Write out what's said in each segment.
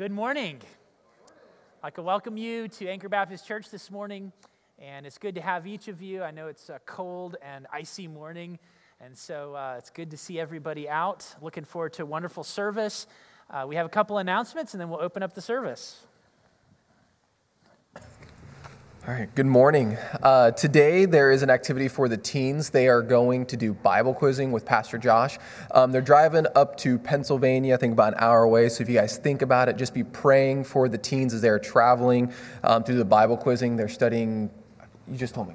Good morning. Like to welcome you to Anchor Baptist Church this morning, and it's good to have each of you. I know it's a cold and icy morning, and so uh, it's good to see everybody out. Looking forward to a wonderful service. Uh, we have a couple announcements, and then we'll open up the service. All right, good morning. Uh, today there is an activity for the teens. They are going to do Bible quizzing with Pastor Josh. Um, they're driving up to Pennsylvania, I think about an hour away. So if you guys think about it, just be praying for the teens as they're traveling um, through the Bible quizzing. They're studying, you just told me.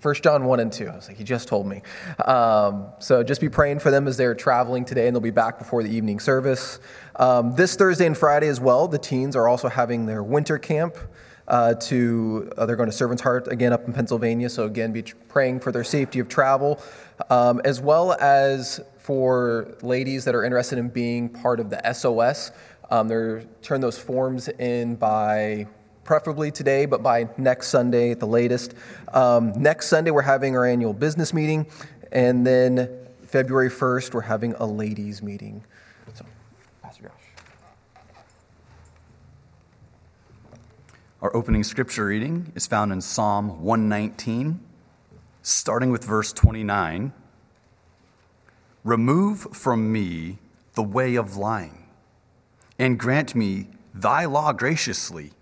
1 John 1 and 2. I was like, he just told me. Um, so just be praying for them as they're traveling today, and they'll be back before the evening service. Um, this Thursday and Friday as well, the teens are also having their winter camp uh, to uh, they're going to Servant's Heart again up in Pennsylvania. So again, be praying for their safety of travel, um, as well as for ladies that are interested in being part of the SOS. Um, they're turn those forms in by preferably today, but by next Sunday at the latest. Um, next Sunday, we're having our annual business meeting, and then February 1st, we're having a ladies' meeting. Our opening scripture reading is found in Psalm 119, starting with verse 29. Remove from me the way of lying, and grant me thy law graciously.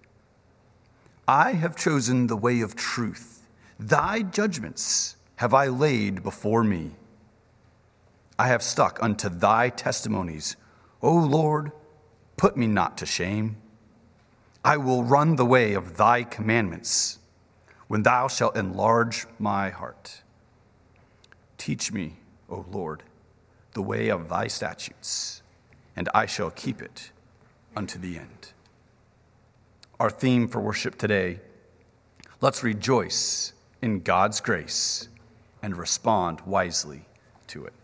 I have chosen the way of truth. Thy judgments have I laid before me. I have stuck unto thy testimonies. O Lord, put me not to shame. I will run the way of thy commandments when thou shalt enlarge my heart. Teach me, O Lord, the way of thy statutes, and I shall keep it unto the end. Our theme for worship today let's rejoice in God's grace and respond wisely to it.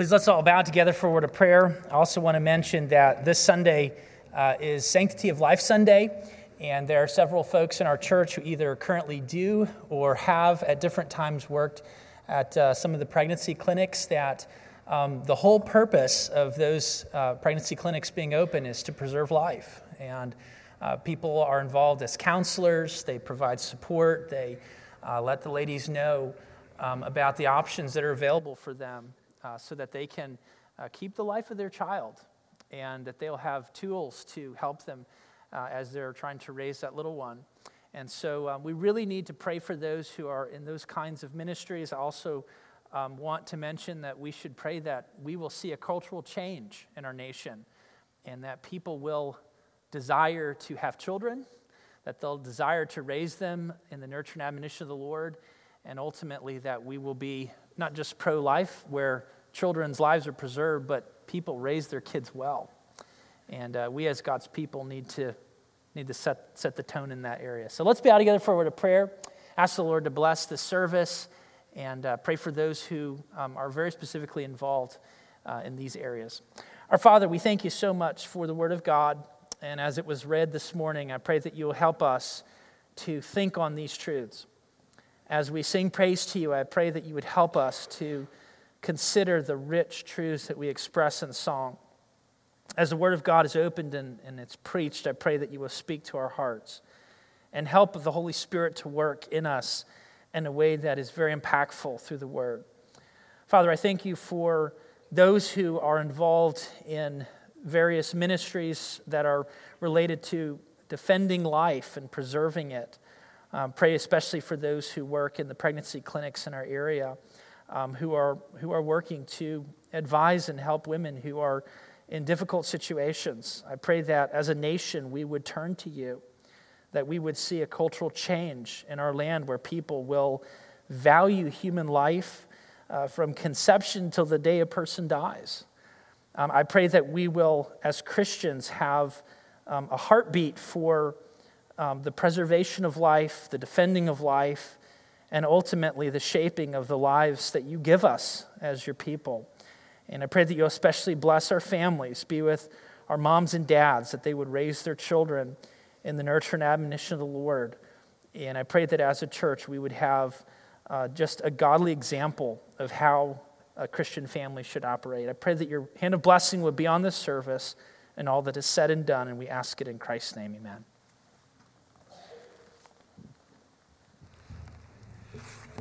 Please let's all bow together for a word of prayer. I also want to mention that this Sunday uh, is Sanctity of Life Sunday, and there are several folks in our church who either currently do or have at different times worked at uh, some of the pregnancy clinics that um, the whole purpose of those uh, pregnancy clinics being open is to preserve life. And uh, people are involved as counselors, they provide support, they uh, let the ladies know um, about the options that are available for them uh, so that they can uh, keep the life of their child and that they'll have tools to help them uh, as they're trying to raise that little one. And so um, we really need to pray for those who are in those kinds of ministries. I also um, want to mention that we should pray that we will see a cultural change in our nation and that people will desire to have children, that they'll desire to raise them in the nurture and admonition of the Lord, and ultimately that we will be not just pro life, where children's lives are preserved, but people raise their kids well. And uh, we as God's people need to, need to set, set the tone in that area. So let's be out together for a word of prayer. Ask the Lord to bless this service and uh, pray for those who um, are very specifically involved uh, in these areas. Our Father, we thank you so much for the Word of God. And as it was read this morning, I pray that you will help us to think on these truths. As we sing praise to you, I pray that you would help us to consider the rich truths that we express in song. As the Word of God is opened and, and it's preached, I pray that you will speak to our hearts and help the Holy Spirit to work in us in a way that is very impactful through the Word. Father, I thank you for those who are involved in various ministries that are related to defending life and preserving it. Um, pray especially for those who work in the pregnancy clinics in our area um, who, are, who are working to advise and help women who are in difficult situations. I pray that as a nation we would turn to you, that we would see a cultural change in our land where people will value human life uh, from conception till the day a person dies. Um, I pray that we will, as Christians, have um, a heartbeat for um, the preservation of life, the defending of life, and ultimately the shaping of the lives that you give us as your people. And I pray that you especially bless our families, be with our moms and dads, that they would raise their children in the nurture and admonition of the Lord. And I pray that as a church we would have uh, just a godly example of how a Christian family should operate. I pray that your hand of blessing would be on this service and all that is said and done, and we ask it in Christ's name. Amen.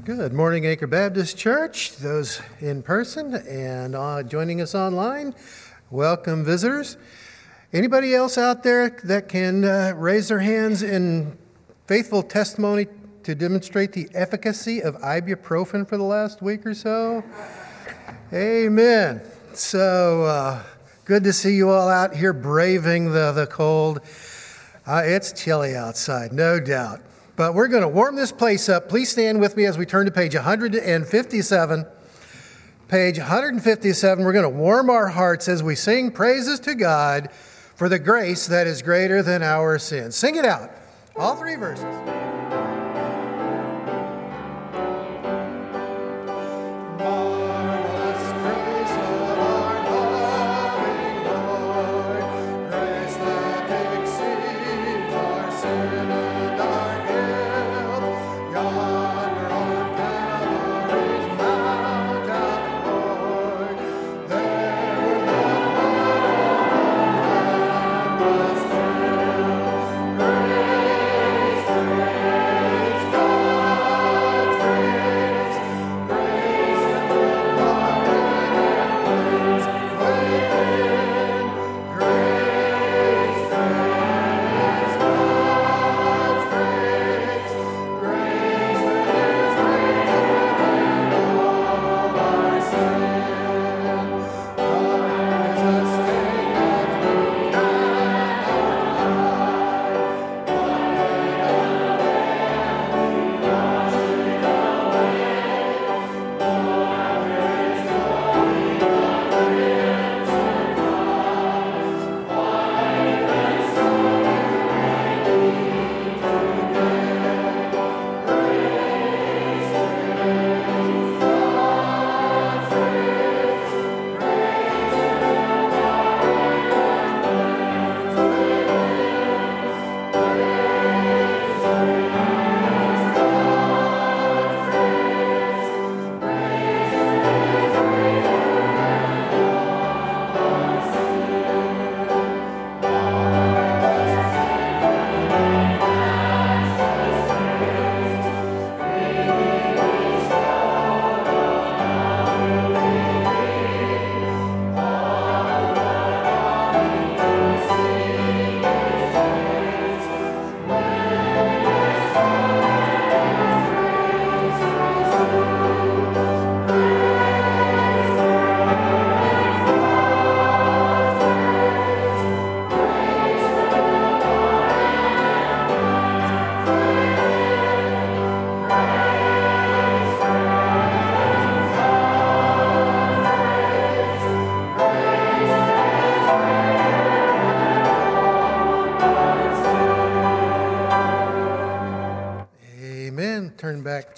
Good morning, Anchor Baptist Church, those in person and uh, joining us online. Welcome, visitors. Anybody else out there that can uh, raise their hands in faithful testimony to demonstrate the efficacy of ibuprofen for the last week or so? Amen. So uh, good to see you all out here braving the, the cold. Uh, it's chilly outside, no doubt. But we're going to warm this place up. Please stand with me as we turn to page 157. Page 157, we're going to warm our hearts as we sing praises to God for the grace that is greater than our sins. Sing it out, all three verses.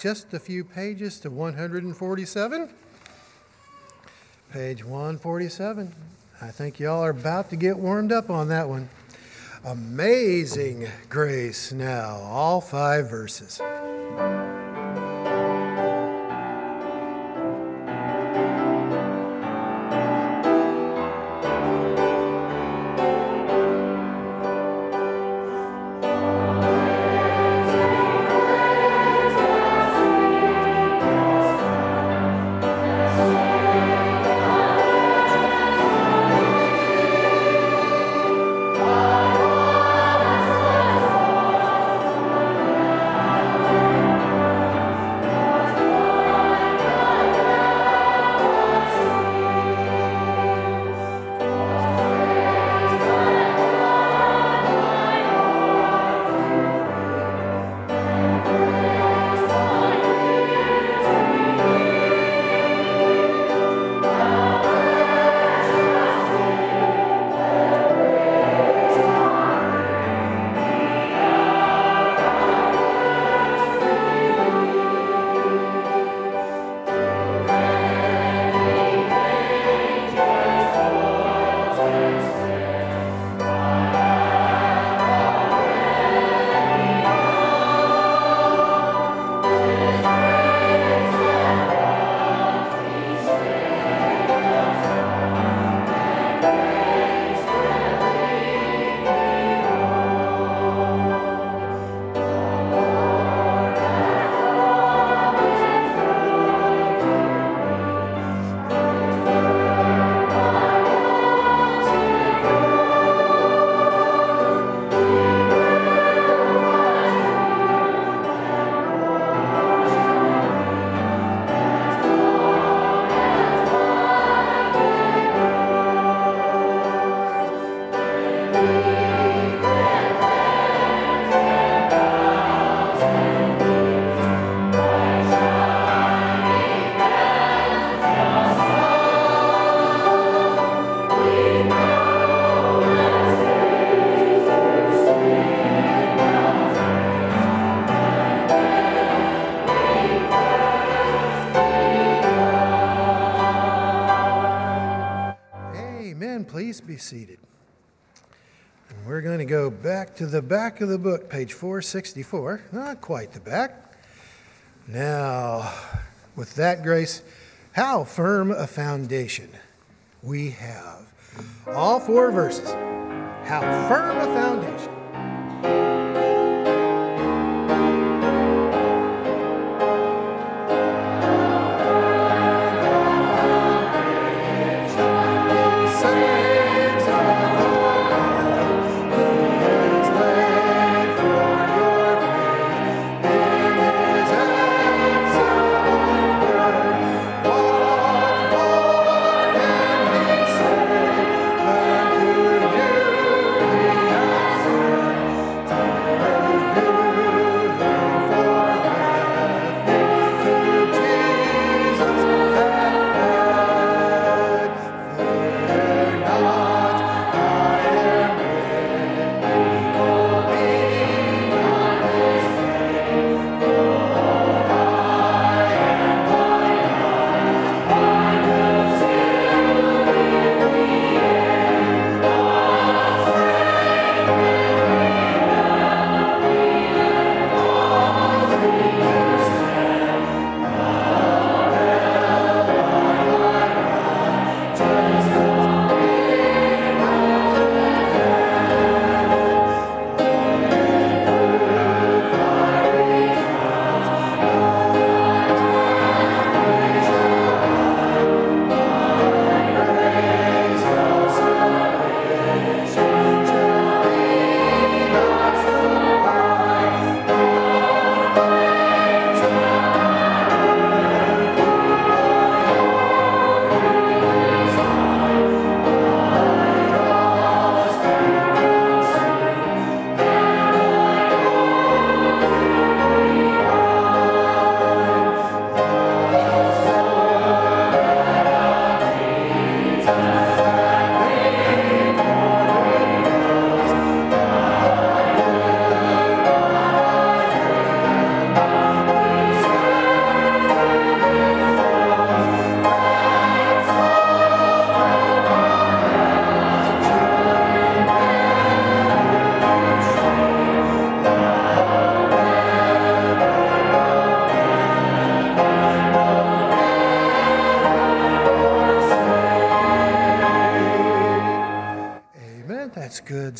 Just a few pages to 147. Page 147. I think y'all are about to get warmed up on that one. Amazing grace now, all five verses. Seated. And we're going to go back to the back of the book, page 464. Not quite the back. Now, with that grace, how firm a foundation we have. All four verses. How firm a foundation.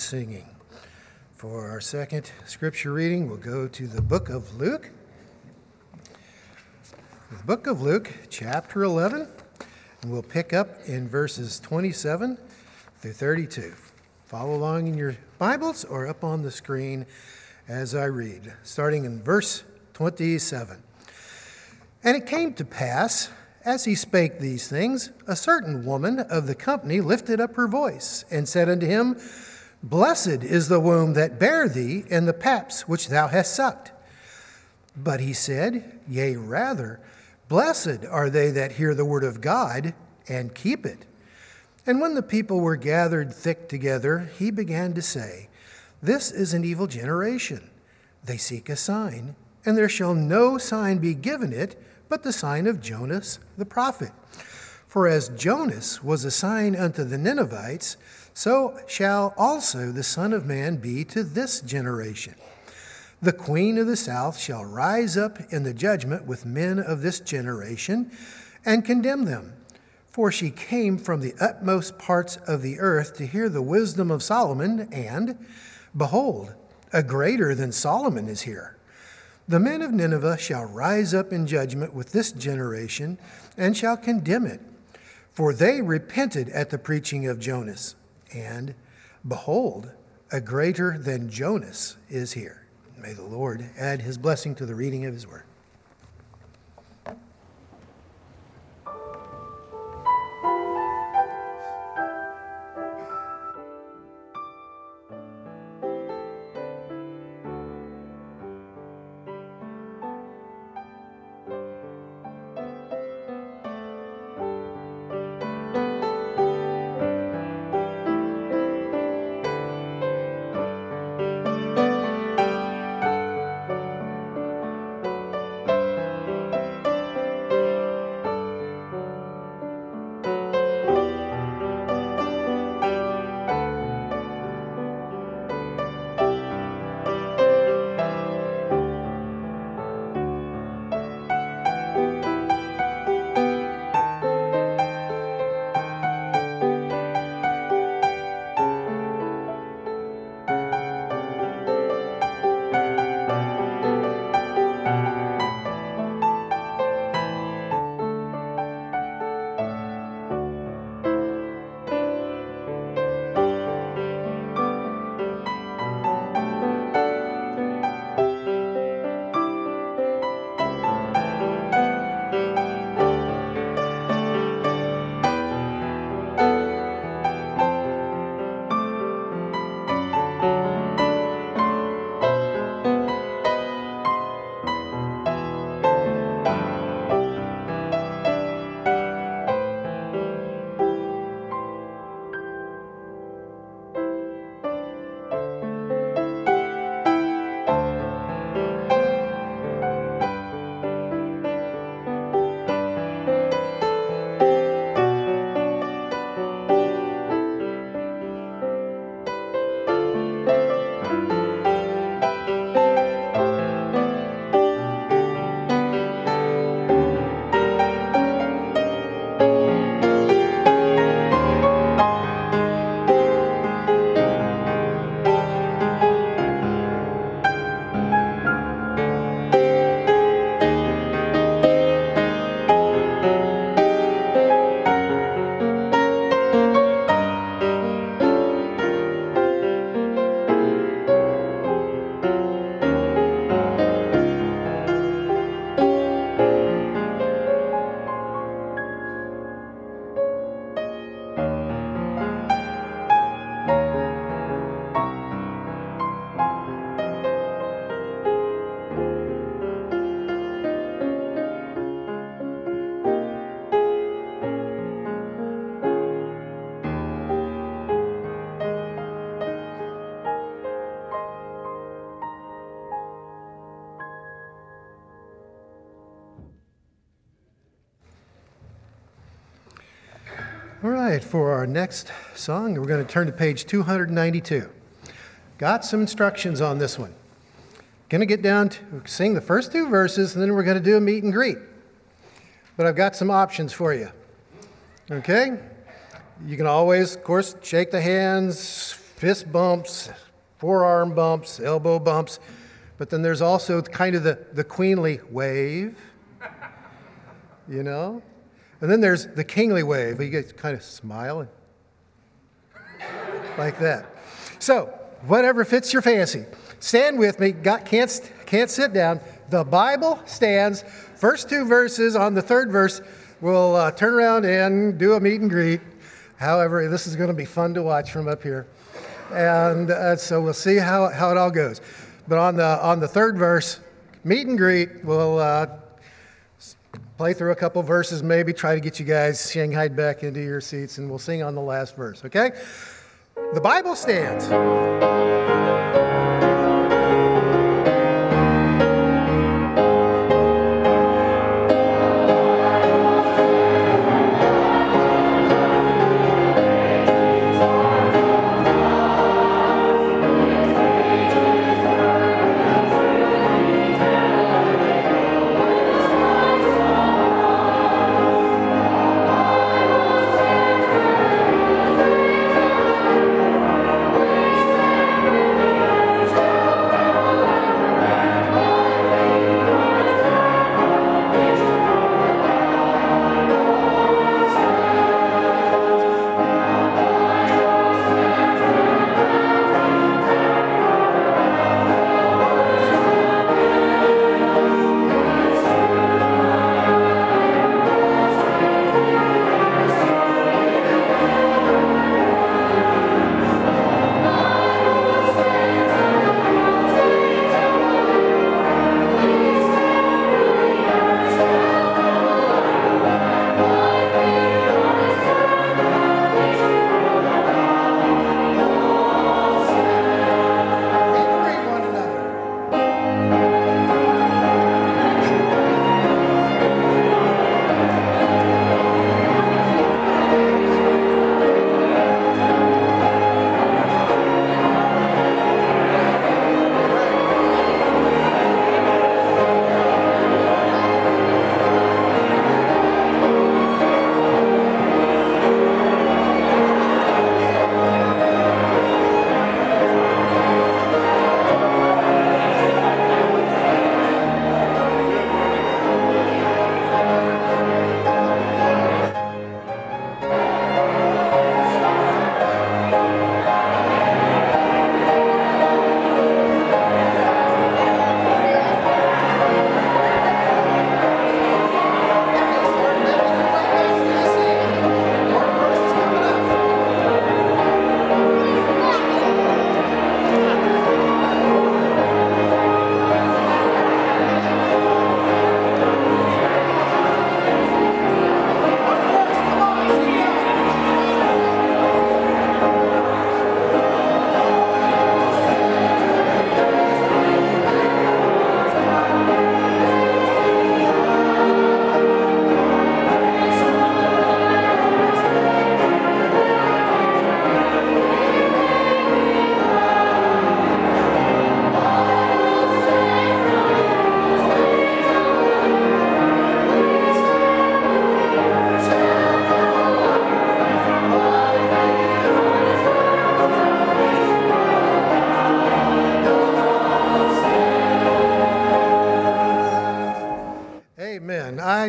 Singing. For our second scripture reading, we'll go to the book of Luke. The book of Luke, chapter 11, and we'll pick up in verses 27 through 32. Follow along in your Bibles or up on the screen as I read, starting in verse 27. And it came to pass, as he spake these things, a certain woman of the company lifted up her voice and said unto him, Blessed is the womb that bare thee, and the paps which thou hast sucked. But he said, Yea, rather, blessed are they that hear the word of God and keep it. And when the people were gathered thick together, he began to say, This is an evil generation. They seek a sign, and there shall no sign be given it but the sign of Jonas the prophet. For as Jonas was a sign unto the Ninevites, so shall also the Son of Man be to this generation. The queen of the south shall rise up in the judgment with men of this generation and condemn them. For she came from the utmost parts of the earth to hear the wisdom of Solomon, and behold, a greater than Solomon is here. The men of Nineveh shall rise up in judgment with this generation and shall condemn it, for they repented at the preaching of Jonas. And behold, a greater than Jonas is here. May the Lord add his blessing to the reading of his word. Next song, we're going to turn to page 292. Got some instructions on this one. Going to get down to sing the first two verses, and then we're going to do a meet and greet. But I've got some options for you. Okay? You can always, of course, shake the hands, fist bumps, forearm bumps, elbow bumps. But then there's also kind of the, the queenly wave, you know? And then there's the kingly wave. You get kind of smiling like that. So, whatever fits your fancy. Stand with me. Got, can't, can't sit down. The Bible stands. First two verses on the third verse, we'll uh, turn around and do a meet and greet. However, this is going to be fun to watch from up here. And uh, so we'll see how, how it all goes. But on the, on the third verse, meet and greet, we'll uh, play through a couple verses, maybe try to get you guys shanghaied back into your seats, and we'll sing on the last verse, okay? The Bible stands.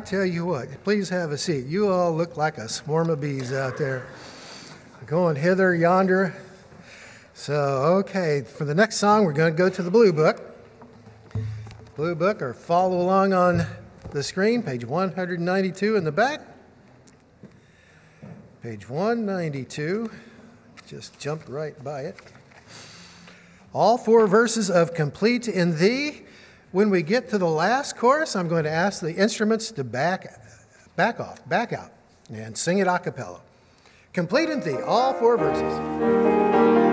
Tell you what, please have a seat. You all look like a swarm of bees out there going hither, yonder. So, okay, for the next song, we're going to go to the Blue Book. Blue Book, or follow along on the screen, page 192 in the back. Page 192. Just jumped right by it. All four verses of Complete in Thee. When we get to the last chorus, I'm going to ask the instruments to back, back off, back out, and sing it a cappella. Complete in Thee, all four verses.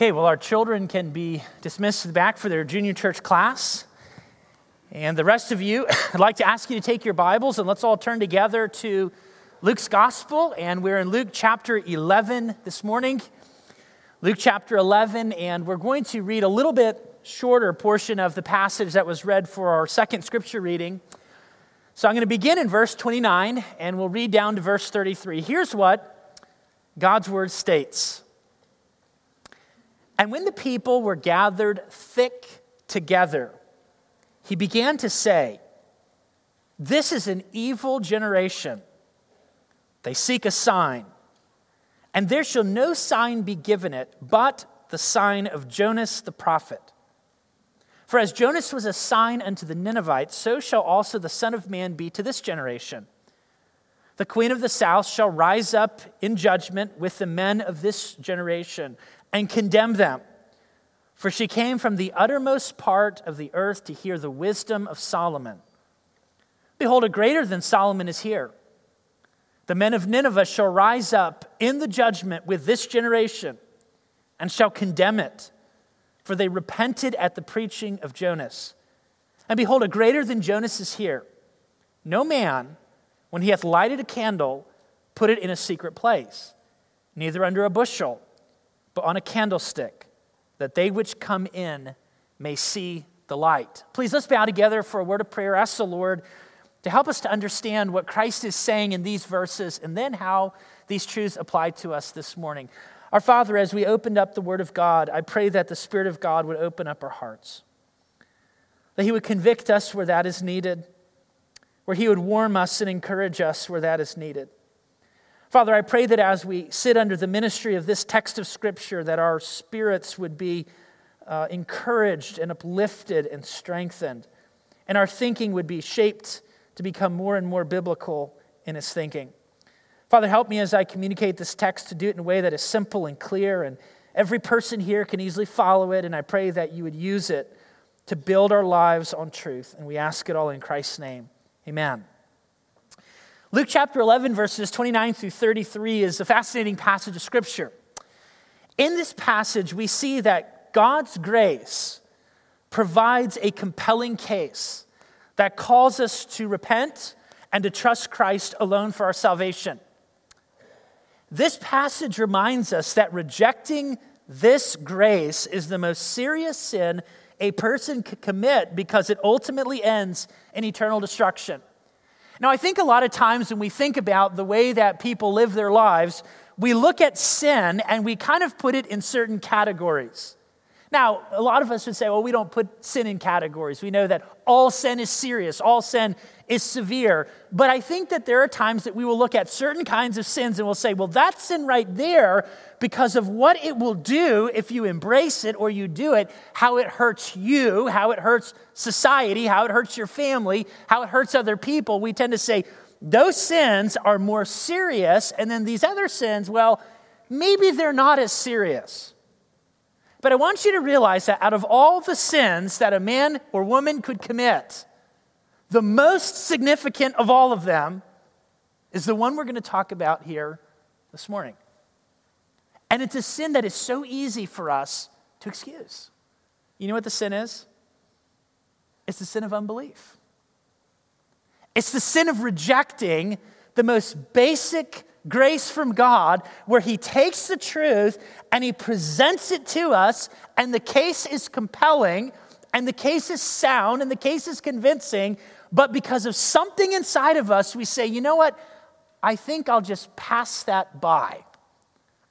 Okay, well, our children can be dismissed to the back for their junior church class. And the rest of you, I'd like to ask you to take your Bibles and let's all turn together to Luke's Gospel. And we're in Luke chapter 11 this morning. Luke chapter 11, and we're going to read a little bit shorter portion of the passage that was read for our second scripture reading. So I'm going to begin in verse 29 and we'll read down to verse 33. Here's what God's word states. And when the people were gathered thick together, he began to say, This is an evil generation. They seek a sign, and there shall no sign be given it but the sign of Jonas the prophet. For as Jonas was a sign unto the Ninevites, so shall also the Son of Man be to this generation. The queen of the south shall rise up in judgment with the men of this generation and condemn them. For she came from the uttermost part of the earth to hear the wisdom of Solomon. Behold, a greater than Solomon is here. The men of Nineveh shall rise up in the judgment with this generation and shall condemn it, for they repented at the preaching of Jonas. And behold, a greater than Jonas is here. No man, when he hath lighted a candle, put it in a secret place, neither under a bushel but on a candlestick, that they which come in may see the light. Please let's bow together for a word of prayer. Ask the Lord to help us to understand what Christ is saying in these verses and then how these truths apply to us this morning. Our Father, as we opened up the Word of God, I pray that the Spirit of God would open up our hearts, that He would convict us where that is needed, where He would warm us and encourage us where that is needed. Father, I pray that as we sit under the ministry of this text of Scripture, that our spirits would be uh, encouraged and uplifted and strengthened, and our thinking would be shaped to become more and more biblical in its thinking. Father, help me as I communicate this text to do it in a way that is simple and clear, and every person here can easily follow it, and I pray that you would use it to build our lives on truth. And we ask it all in Christ's name. Amen. Luke chapter 11, verses 29 through 33 is a fascinating passage of scripture. In this passage, we see that God's grace provides a compelling case that calls us to repent and to trust Christ alone for our salvation. This passage reminds us that rejecting this grace is the most serious sin a person could commit because it ultimately ends in eternal destruction. Now, I think a lot of times when we think about the way that people live their lives, we look at sin and we kind of put it in certain categories. Now, a lot of us would say, well, we don't put sin in categories. We know that all sin is serious, all sin is severe. But I think that there are times that we will look at certain kinds of sins and we'll say, well, that sin right there, because of what it will do if you embrace it or you do it, how it hurts you, how it hurts society, how it hurts your family, how it hurts other people, we tend to say, those sins are more serious. And then these other sins, well, maybe they're not as serious. But I want you to realize that out of all the sins that a man or woman could commit, the most significant of all of them is the one we're going to talk about here this morning. And it's a sin that is so easy for us to excuse. You know what the sin is? It's the sin of unbelief. It's the sin of rejecting the most basic grace from God where He takes the truth and He presents it to us, and the case is compelling, and the case is sound, and the case is convincing, but because of something inside of us, we say, you know what? I think I'll just pass that by.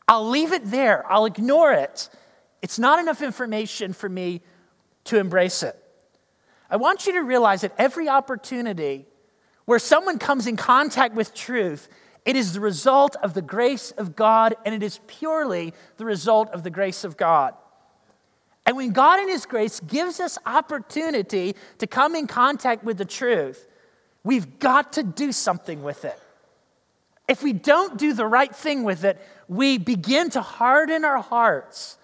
I'll leave it there, I'll ignore it. It's not enough information for me to embrace it. I want you to realize that every opportunity where someone comes in contact with truth it is the result of the grace of God, and it is purely the result of the grace of God. And when God, in His grace, gives us opportunity to come in contact with the truth, we've got to do something with it. If we don't do the right thing with it, we begin to harden our hearts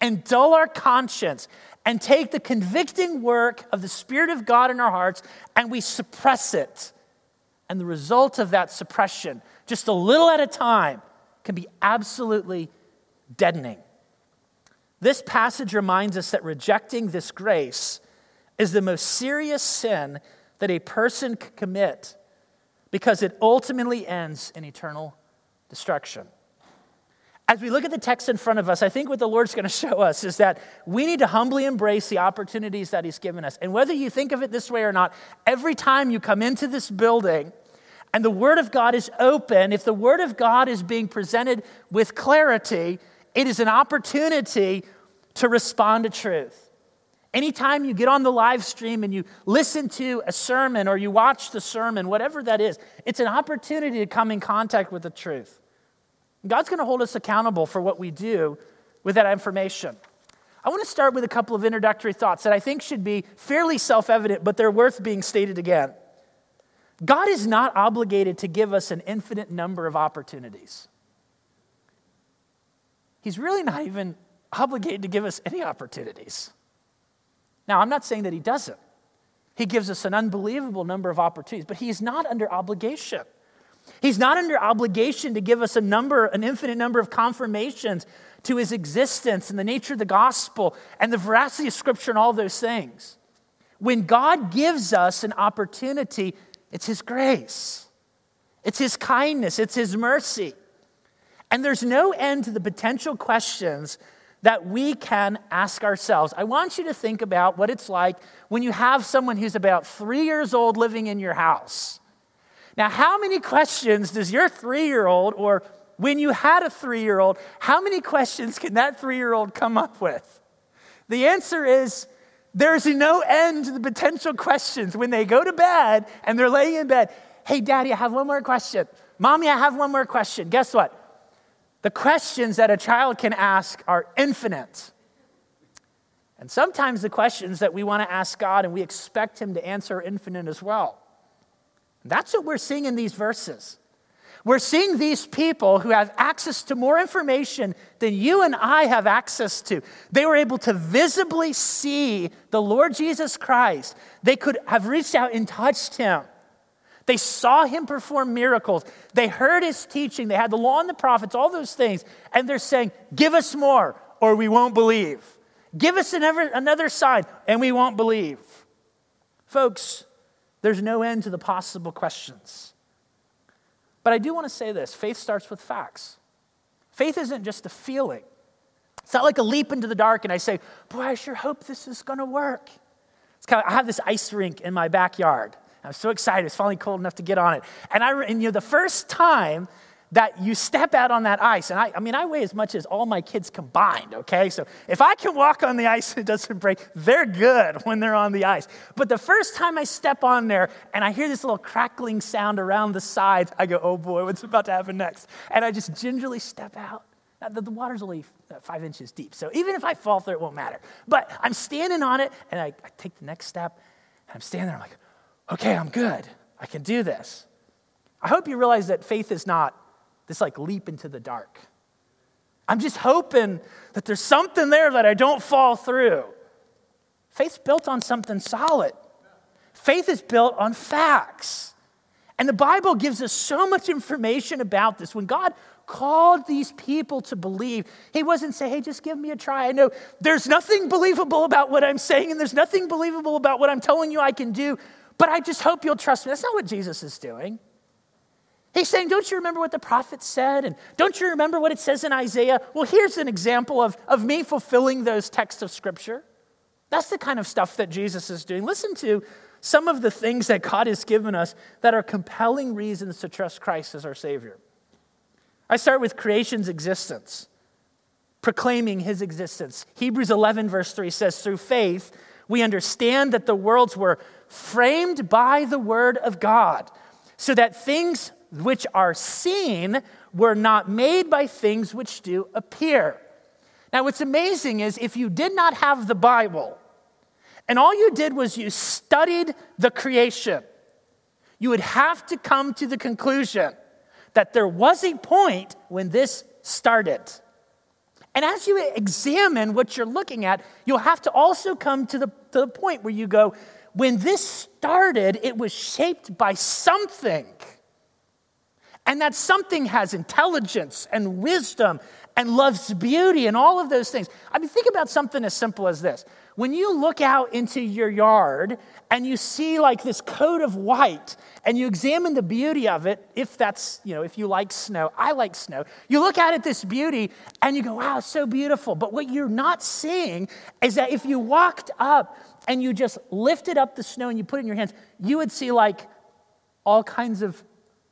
and dull our conscience and take the convicting work of the Spirit of God in our hearts and we suppress it. And the result of that suppression just a little at a time, can be absolutely deadening. This passage reminds us that rejecting this grace is the most serious sin that a person could commit because it ultimately ends in eternal destruction. As we look at the text in front of us, I think what the Lord's going to show us is that we need to humbly embrace the opportunities that He's given us. And whether you think of it this way or not, every time you come into this building and the Word of God is open, if the Word of God is being presented with clarity, it is an opportunity to respond to truth. Anytime you get on the live stream and you listen to a sermon or you watch the sermon, whatever that is, it's an opportunity to come in contact with the truth. God's going to hold us accountable for what we do with that information. I want to start with a couple of introductory thoughts that I think should be fairly self evident, but they're worth being stated again. God is not obligated to give us an infinite number of opportunities. He's really not even obligated to give us any opportunities. Now, I'm not saying that He doesn't. He gives us an unbelievable number of opportunities, but he's not under obligation. He's not under obligation to give us a number, an infinite number of confirmations to his existence and the nature of the gospel and the veracity of scripture and all those things. When God gives us an opportunity, it's his grace, it's his kindness, it's his mercy. And there's no end to the potential questions that we can ask ourselves. I want you to think about what it's like when you have someone who's about three years old living in your house. Now, how many questions does your three year old, or when you had a three year old, how many questions can that three year old come up with? The answer is there's no end to the potential questions when they go to bed and they're laying in bed. Hey, daddy, I have one more question. Mommy, I have one more question. Guess what? The questions that a child can ask are infinite. And sometimes the questions that we want to ask God and we expect Him to answer are infinite as well. That's what we're seeing in these verses. We're seeing these people who have access to more information than you and I have access to. They were able to visibly see the Lord Jesus Christ. They could have reached out and touched him. They saw him perform miracles. They heard his teaching. They had the law and the prophets, all those things. And they're saying, Give us more, or we won't believe. Give us another, another sign, and we won't believe. Folks, there's no end to the possible questions. But I do want to say this faith starts with facts. Faith isn't just a feeling. It's not like a leap into the dark and I say, Boy, I sure hope this is going to work. It's kind of, I have this ice rink in my backyard. I'm so excited. It's finally cold enough to get on it. And, I, and you know, the first time that you step out on that ice. And I, I mean, I weigh as much as all my kids combined, okay? So if I can walk on the ice and it doesn't break, they're good when they're on the ice. But the first time I step on there and I hear this little crackling sound around the sides, I go, oh boy, what's about to happen next? And I just gingerly step out. The, the water's only uh, five inches deep, so even if I fall through, it won't matter. But I'm standing on it and I, I take the next step and I'm standing there, I'm like, okay, I'm good. I can do this. I hope you realize that faith is not this like leap into the dark. I'm just hoping that there's something there that I don't fall through. Faith's built on something solid. Faith is built on facts. And the Bible gives us so much information about this. When God called these people to believe, He wasn't saying, hey, just give me a try. I know there's nothing believable about what I'm saying, and there's nothing believable about what I'm telling you I can do, but I just hope you'll trust me. That's not what Jesus is doing. He's saying, Don't you remember what the prophet said? And don't you remember what it says in Isaiah? Well, here's an example of, of me fulfilling those texts of Scripture. That's the kind of stuff that Jesus is doing. Listen to some of the things that God has given us that are compelling reasons to trust Christ as our Savior. I start with creation's existence, proclaiming His existence. Hebrews 11, verse 3 says, Through faith, we understand that the worlds were framed by the Word of God, so that things which are seen were not made by things which do appear. Now, what's amazing is if you did not have the Bible, and all you did was you studied the creation, you would have to come to the conclusion that there was a point when this started. And as you examine what you're looking at, you'll have to also come to the, to the point where you go, when this started, it was shaped by something. And that something has intelligence and wisdom and loves beauty and all of those things. I mean, think about something as simple as this. When you look out into your yard and you see like this coat of white and you examine the beauty of it, if that's, you know, if you like snow, I like snow, you look out at this beauty and you go, wow, so beautiful. But what you're not seeing is that if you walked up and you just lifted up the snow and you put it in your hands, you would see like all kinds of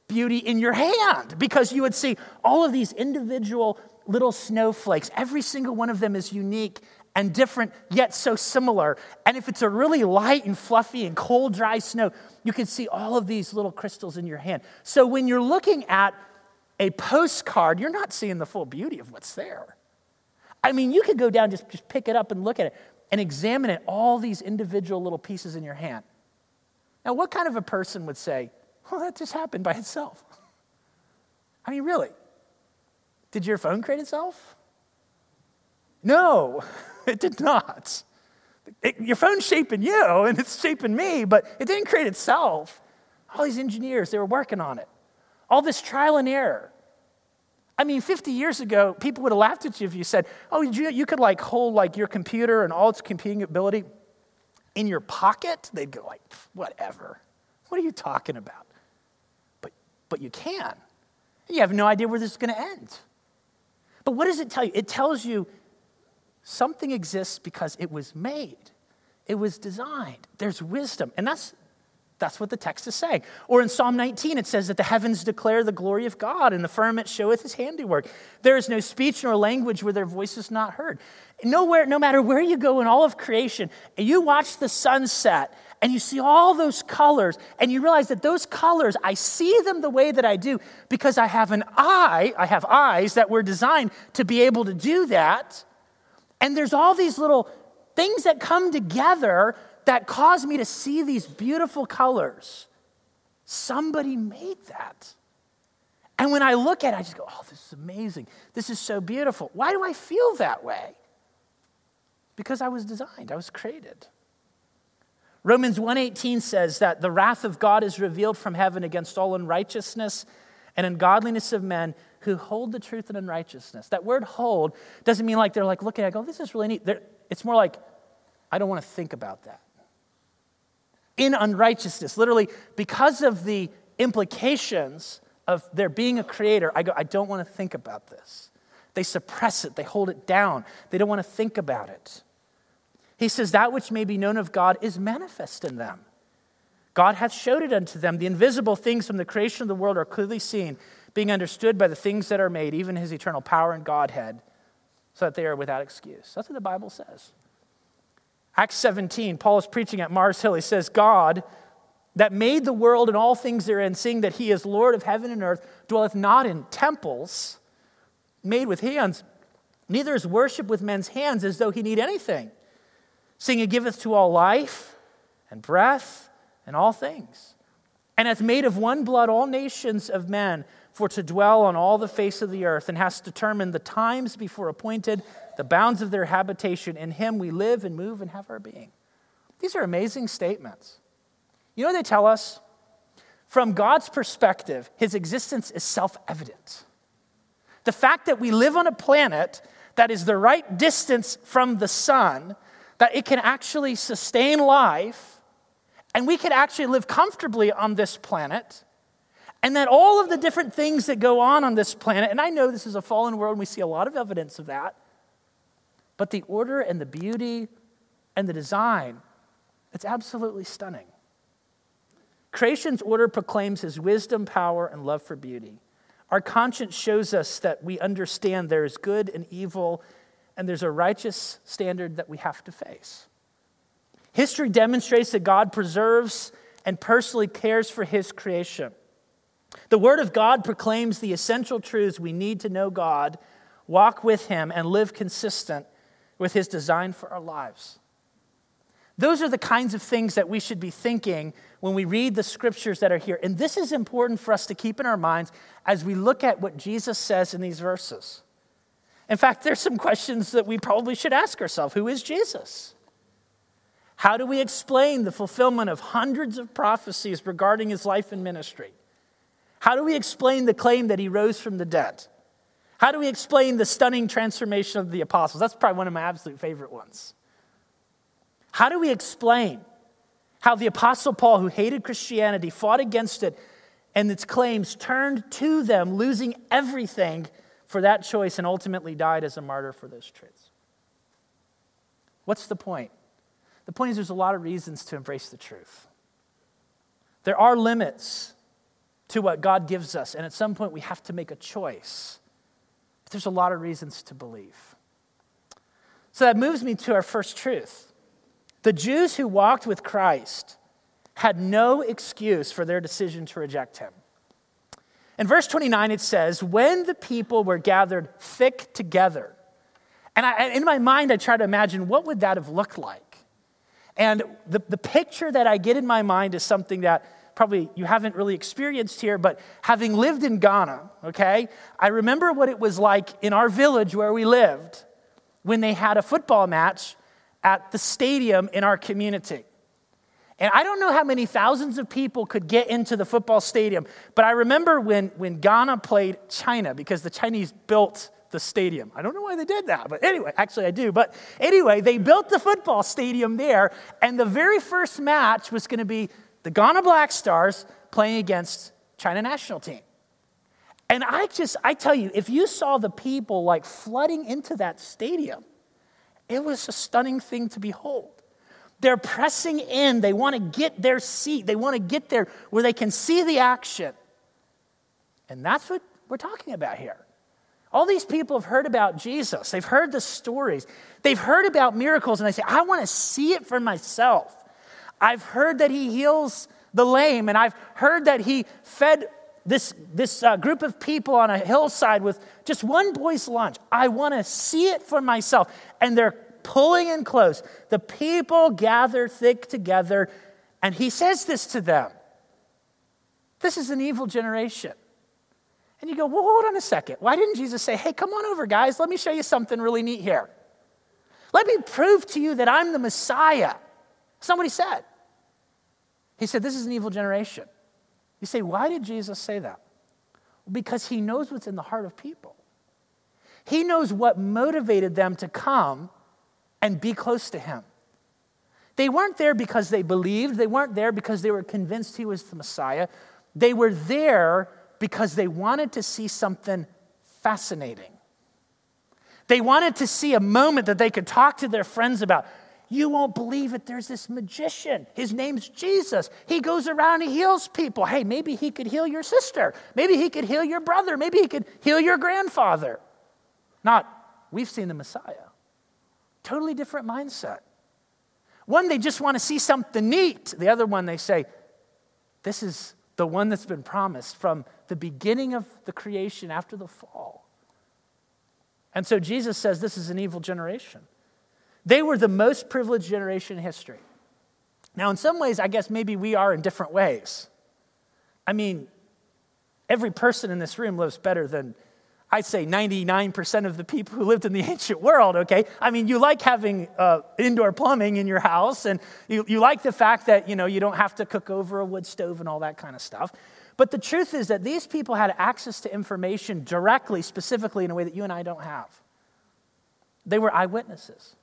beauty in your hand because you would see all of these individual little snowflakes. Every single one of them is unique and different, yet so similar. And if it's a really light and fluffy and cold, dry snow, you can see all of these little crystals in your hand. So when you're looking at a postcard, you're not seeing the full beauty of what's there. I mean, you could go down, just, just pick it up and look at it and examine it, all these individual little pieces in your hand. Now, what kind of a person would say, well, that just happened by itself? I mean, really? Did your phone create itself? No, it did not. It, your phone's shaping you and it's shaping me, but it didn't create itself. All these engineers, they were working on it. All this trial and error. I mean, 50 years ago, people would have laughed at you if you said, oh, you, you could like hold like your computer and all its computing ability in your pocket. They'd go like, whatever. What are you talking about? But, but you can. You have no idea where this is going to end. But what does it tell you? It tells you something exists because it was made, it was designed. There's wisdom. And that's, that's what the text is saying. Or in Psalm 19, it says that the heavens declare the glory of God and the firmament showeth his handiwork. There is no speech nor language where their voice is not heard. Nowhere, no matter where you go in all of creation, and you watch the sunset and you see all those colors, and you realize that those colors, I see them the way that I do because I have an eye, I have eyes that were designed to be able to do that. And there's all these little things that come together that caused me to see these beautiful colors. Somebody made that. And when I look at it, I just go, oh, this is amazing. This is so beautiful. Why do I feel that way? Because I was designed, I was created. Romans 1:18 says that the wrath of God is revealed from heaven against all unrighteousness and ungodliness of men who hold the truth in unrighteousness. That word hold doesn't mean like they're like looking at it, go, this is really neat. They're, it's more like, I don't want to think about that. In unrighteousness, literally, because of the implications of there being a creator, I go, I don't want to think about this. They suppress it, they hold it down, they don't want to think about it. He says, That which may be known of God is manifest in them. God hath showed it unto them. The invisible things from the creation of the world are clearly seen, being understood by the things that are made, even his eternal power and Godhead, so that they are without excuse. That's what the Bible says. Acts 17, Paul is preaching at Mars Hill. He says, God that made the world and all things therein, seeing that he is Lord of heaven and earth, dwelleth not in temples made with hands, neither is worship with men's hands as though he need anything seeing he giveth to all life and breath and all things, and hath made of one blood all nations of men for to dwell on all the face of the earth, and has determined the times before appointed, the bounds of their habitation. In him we live and move and have our being. These are amazing statements. You know they tell us? From God's perspective, his existence is self evident. The fact that we live on a planet that is the right distance from the sun that it can actually sustain life and we can actually live comfortably on this planet. And that all of the different things that go on on this planet, and I know this is a fallen world and we see a lot of evidence of that, but the order and the beauty and the design, it's absolutely stunning. Creation's order proclaims his wisdom, power, and love for beauty. Our conscience shows us that we understand there is good and evil and there's a righteous standard that we have to face. History demonstrates that God preserves and personally cares for his creation. The Word of God proclaims the essential truths we need to know God, walk with Him, and live consistent with His design for our lives. Those are the kinds of things that we should be thinking when we read the scriptures that are here. And this is important for us to keep in our minds as we look at what Jesus says in these verses. In fact, there's some questions that we probably should ask ourselves Who is Jesus? How do we explain the fulfillment of hundreds of prophecies regarding his life and ministry? How do we explain the claim that he rose from the dead? How do we explain the stunning transformation of the apostles? That's probably one of my absolute favorite ones. How do we explain how the apostle Paul, who hated Christianity, fought against it, and its claims turned to them, losing everything for that choice, and ultimately died as a martyr for those truths? What's the point? The point is, there's a lot of reasons to embrace the truth. There are limits to what God gives us, and at some point we have to make a choice. There's a lot of reasons to believe. So that moves me to our first truth. The Jews who walked with Christ had no excuse for their decision to reject him. In verse 29, it says, When the people were gathered thick together, and I, in my mind, I try to imagine what would that have looked like? And the, the picture that I get in my mind is something that probably you haven't really experienced here, but having lived in Ghana, okay, I remember what it was like in our village where we lived when they had a football match at the stadium in our community. And I don't know how many thousands of people could get into the football stadium, but I remember when, when Ghana played China because the Chinese built the stadium. I don't know why they did that, but anyway, actually I do. But anyway, they built the football stadium there, and the very first match was going to be the Ghana Black Stars playing against China national team. And I just, I tell you, if you saw the people like flooding into that stadium, it was a stunning thing to behold. They're pressing in. They want to get their seat. They want to get there where they can see the action. And that's what we're talking about here. All these people have heard about Jesus. They've heard the stories. They've heard about miracles, and they say, I want to see it for myself. I've heard that he heals the lame, and I've heard that he fed this, this uh, group of people on a hillside with just one boy's lunch. I want to see it for myself. And they're pulling in close. The people gather thick together, and he says this to them This is an evil generation. And you go, well, hold on a second. Why didn't Jesus say, hey, come on over, guys, let me show you something really neat here? Let me prove to you that I'm the Messiah. Somebody said. He said, This is an evil generation. You say, Why did Jesus say that? Because he knows what's in the heart of people. He knows what motivated them to come and be close to him. They weren't there because they believed, they weren't there because they were convinced he was the Messiah. They were there because they wanted to see something fascinating. They wanted to see a moment that they could talk to their friends about. You won't believe it. There's this magician. His name's Jesus. He goes around and heals people. Hey, maybe he could heal your sister. Maybe he could heal your brother. Maybe he could heal your grandfather. Not, we've seen the Messiah. Totally different mindset. One, they just want to see something neat. The other one, they say, this is the one that's been promised from the beginning of the creation after the fall. And so Jesus says this is an evil generation. They were the most privileged generation in history. Now, in some ways, I guess maybe we are in different ways. I mean, every person in this room lives better than, I'd say, 99% of the people who lived in the ancient world, okay? I mean, you like having uh, indoor plumbing in your house, and you, you like the fact that, you know, you don't have to cook over a wood stove and all that kind of stuff. But the truth is that these people had access to information directly, specifically, in a way that you and I don't have. They were eyewitnesses.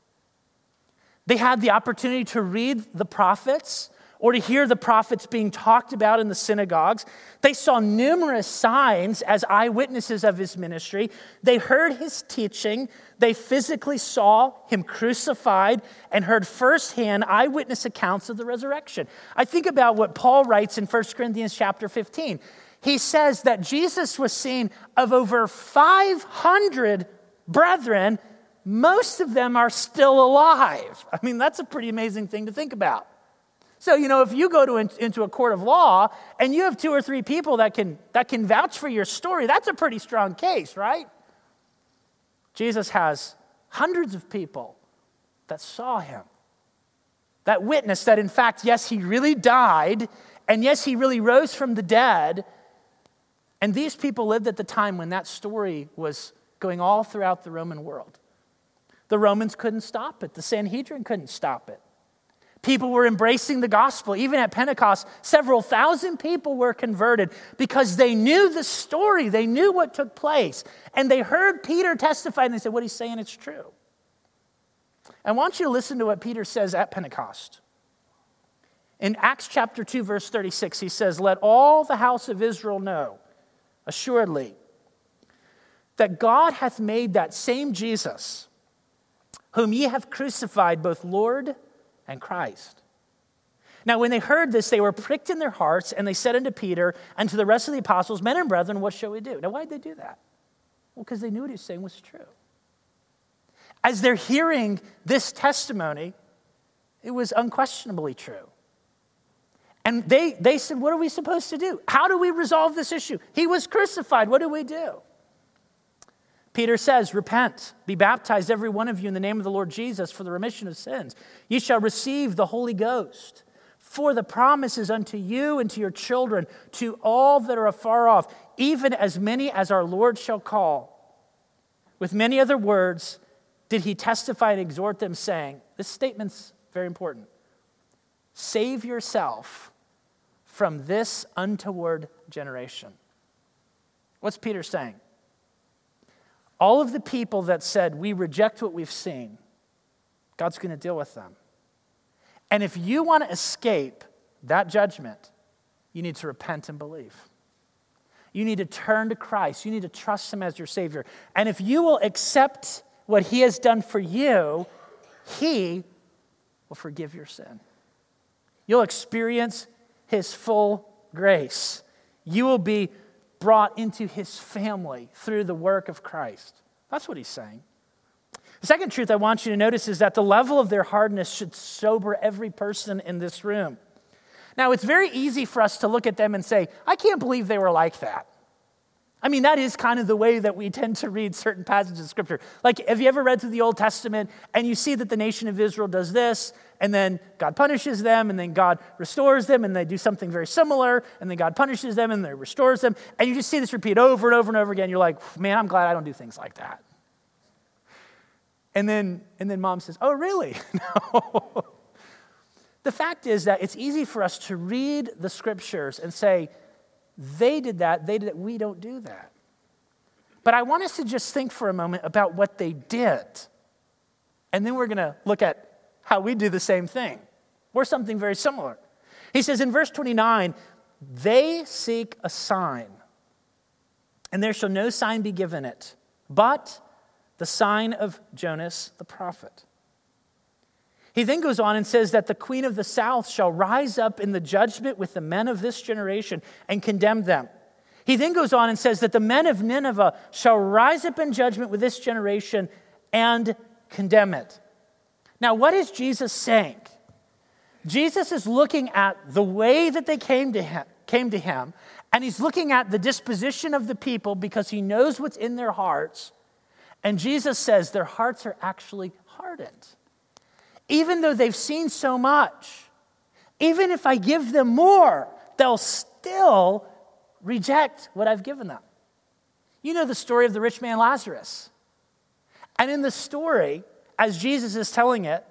They had the opportunity to read the prophets or to hear the prophets being talked about in the synagogues. They saw numerous signs as eyewitnesses of his ministry. They heard his teaching. They physically saw him crucified and heard firsthand eyewitness accounts of the resurrection. I think about what Paul writes in 1 Corinthians chapter 15. He says that Jesus was seen of over 500 brethren, most of them are still alive. I mean, that's a pretty amazing thing to think about. So, you know, if you go to, into a court of law and you have two or three people that can, that can vouch for your story, that's a pretty strong case, right? Jesus has hundreds of people that saw him, that witnessed that, in fact, yes, he really died, and yes, he really rose from the dead. And these people lived at the time when that story was going all throughout the Roman world. The Romans couldn't stop it, the Sanhedrin couldn't stop it. People were embracing the gospel. Even at Pentecost, several thousand people were converted because they knew the story, they knew what took place. And they heard Peter testify and they said, What he's saying, it's true. I want you to listen to what Peter says at Pentecost. In Acts chapter 2, verse 36, he says, Let all the house of Israel know, assuredly, that God hath made that same Jesus, whom ye have crucified, both Lord and Christ. Now, when they heard this, they were pricked in their hearts, and they said unto Peter and to the rest of the apostles, Men and brethren, what shall we do? Now, why did they do that? Well, because they knew what he was saying was true. As they're hearing this testimony, it was unquestionably true. And they, they said, What are we supposed to do? How do we resolve this issue? He was crucified. What do we do? Peter says, Repent, be baptized, every one of you, in the name of the Lord Jesus for the remission of sins. Ye shall receive the Holy Ghost. For the promises unto you and to your children, to all that are afar off, even as many as our Lord shall call. With many other words, did he testify and exhort them, saying, This statement's very important. Save yourself from this untoward generation. What's Peter saying? All of the people that said, We reject what we've seen, God's going to deal with them. And if you want to escape that judgment, you need to repent and believe. You need to turn to Christ. You need to trust Him as your Savior. And if you will accept what He has done for you, He will forgive your sin. You'll experience his full grace. You will be brought into his family through the work of Christ. That's what he's saying. The second truth I want you to notice is that the level of their hardness should sober every person in this room. Now, it's very easy for us to look at them and say, I can't believe they were like that. I mean, that is kind of the way that we tend to read certain passages of Scripture. Like, have you ever read through the Old Testament and you see that the nation of Israel does this, and then God punishes them, and then God restores them, and they do something very similar, and then God punishes them, and then restores them, and you just see this repeat over and over and over again. You're like, man, I'm glad I don't do things like that. And then, and then mom says, oh, really? no. the fact is that it's easy for us to read the Scriptures and say, they did that, they did that. We don't do that. But I want us to just think for a moment about what they did. And then we're going to look at how we do the same thing or something very similar. He says in verse 29 they seek a sign, and there shall no sign be given it, but the sign of Jonas the prophet. He then goes on and says that the queen of the south shall rise up in the judgment with the men of this generation and condemn them. He then goes on and says that the men of Nineveh shall rise up in judgment with this generation and condemn it. Now, what is Jesus saying? Jesus is looking at the way that they came to him, came to him, and he's looking at the disposition of the people because he knows what's in their hearts. And Jesus says their hearts are actually hardened even though they've seen so much, even if I give them more, they'll still reject what I've given them. You know the story of the rich man Lazarus. And in the story, as Jesus is telling it,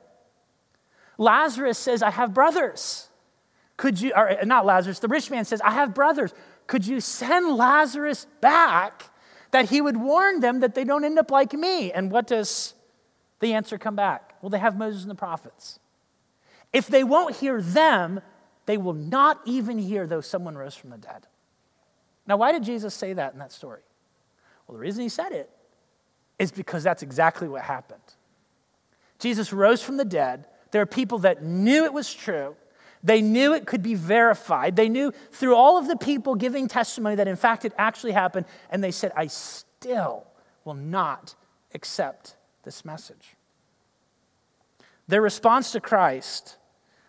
Lazarus says, I have brothers. Could you, or not Lazarus, the rich man says, I have brothers. Could you send Lazarus back that he would warn them that they don't end up like me? And what does the answer come back? Well, they have Moses and the prophets. If they won't hear them, they will not even hear though someone rose from the dead. Now, why did Jesus say that in that story? Well, the reason he said it is because that's exactly what happened. Jesus rose from the dead. There are people that knew it was true. They knew it could be verified. They knew through all of the people giving testimony that in fact it actually happened. And they said, I still will not accept this message. Their response to Christ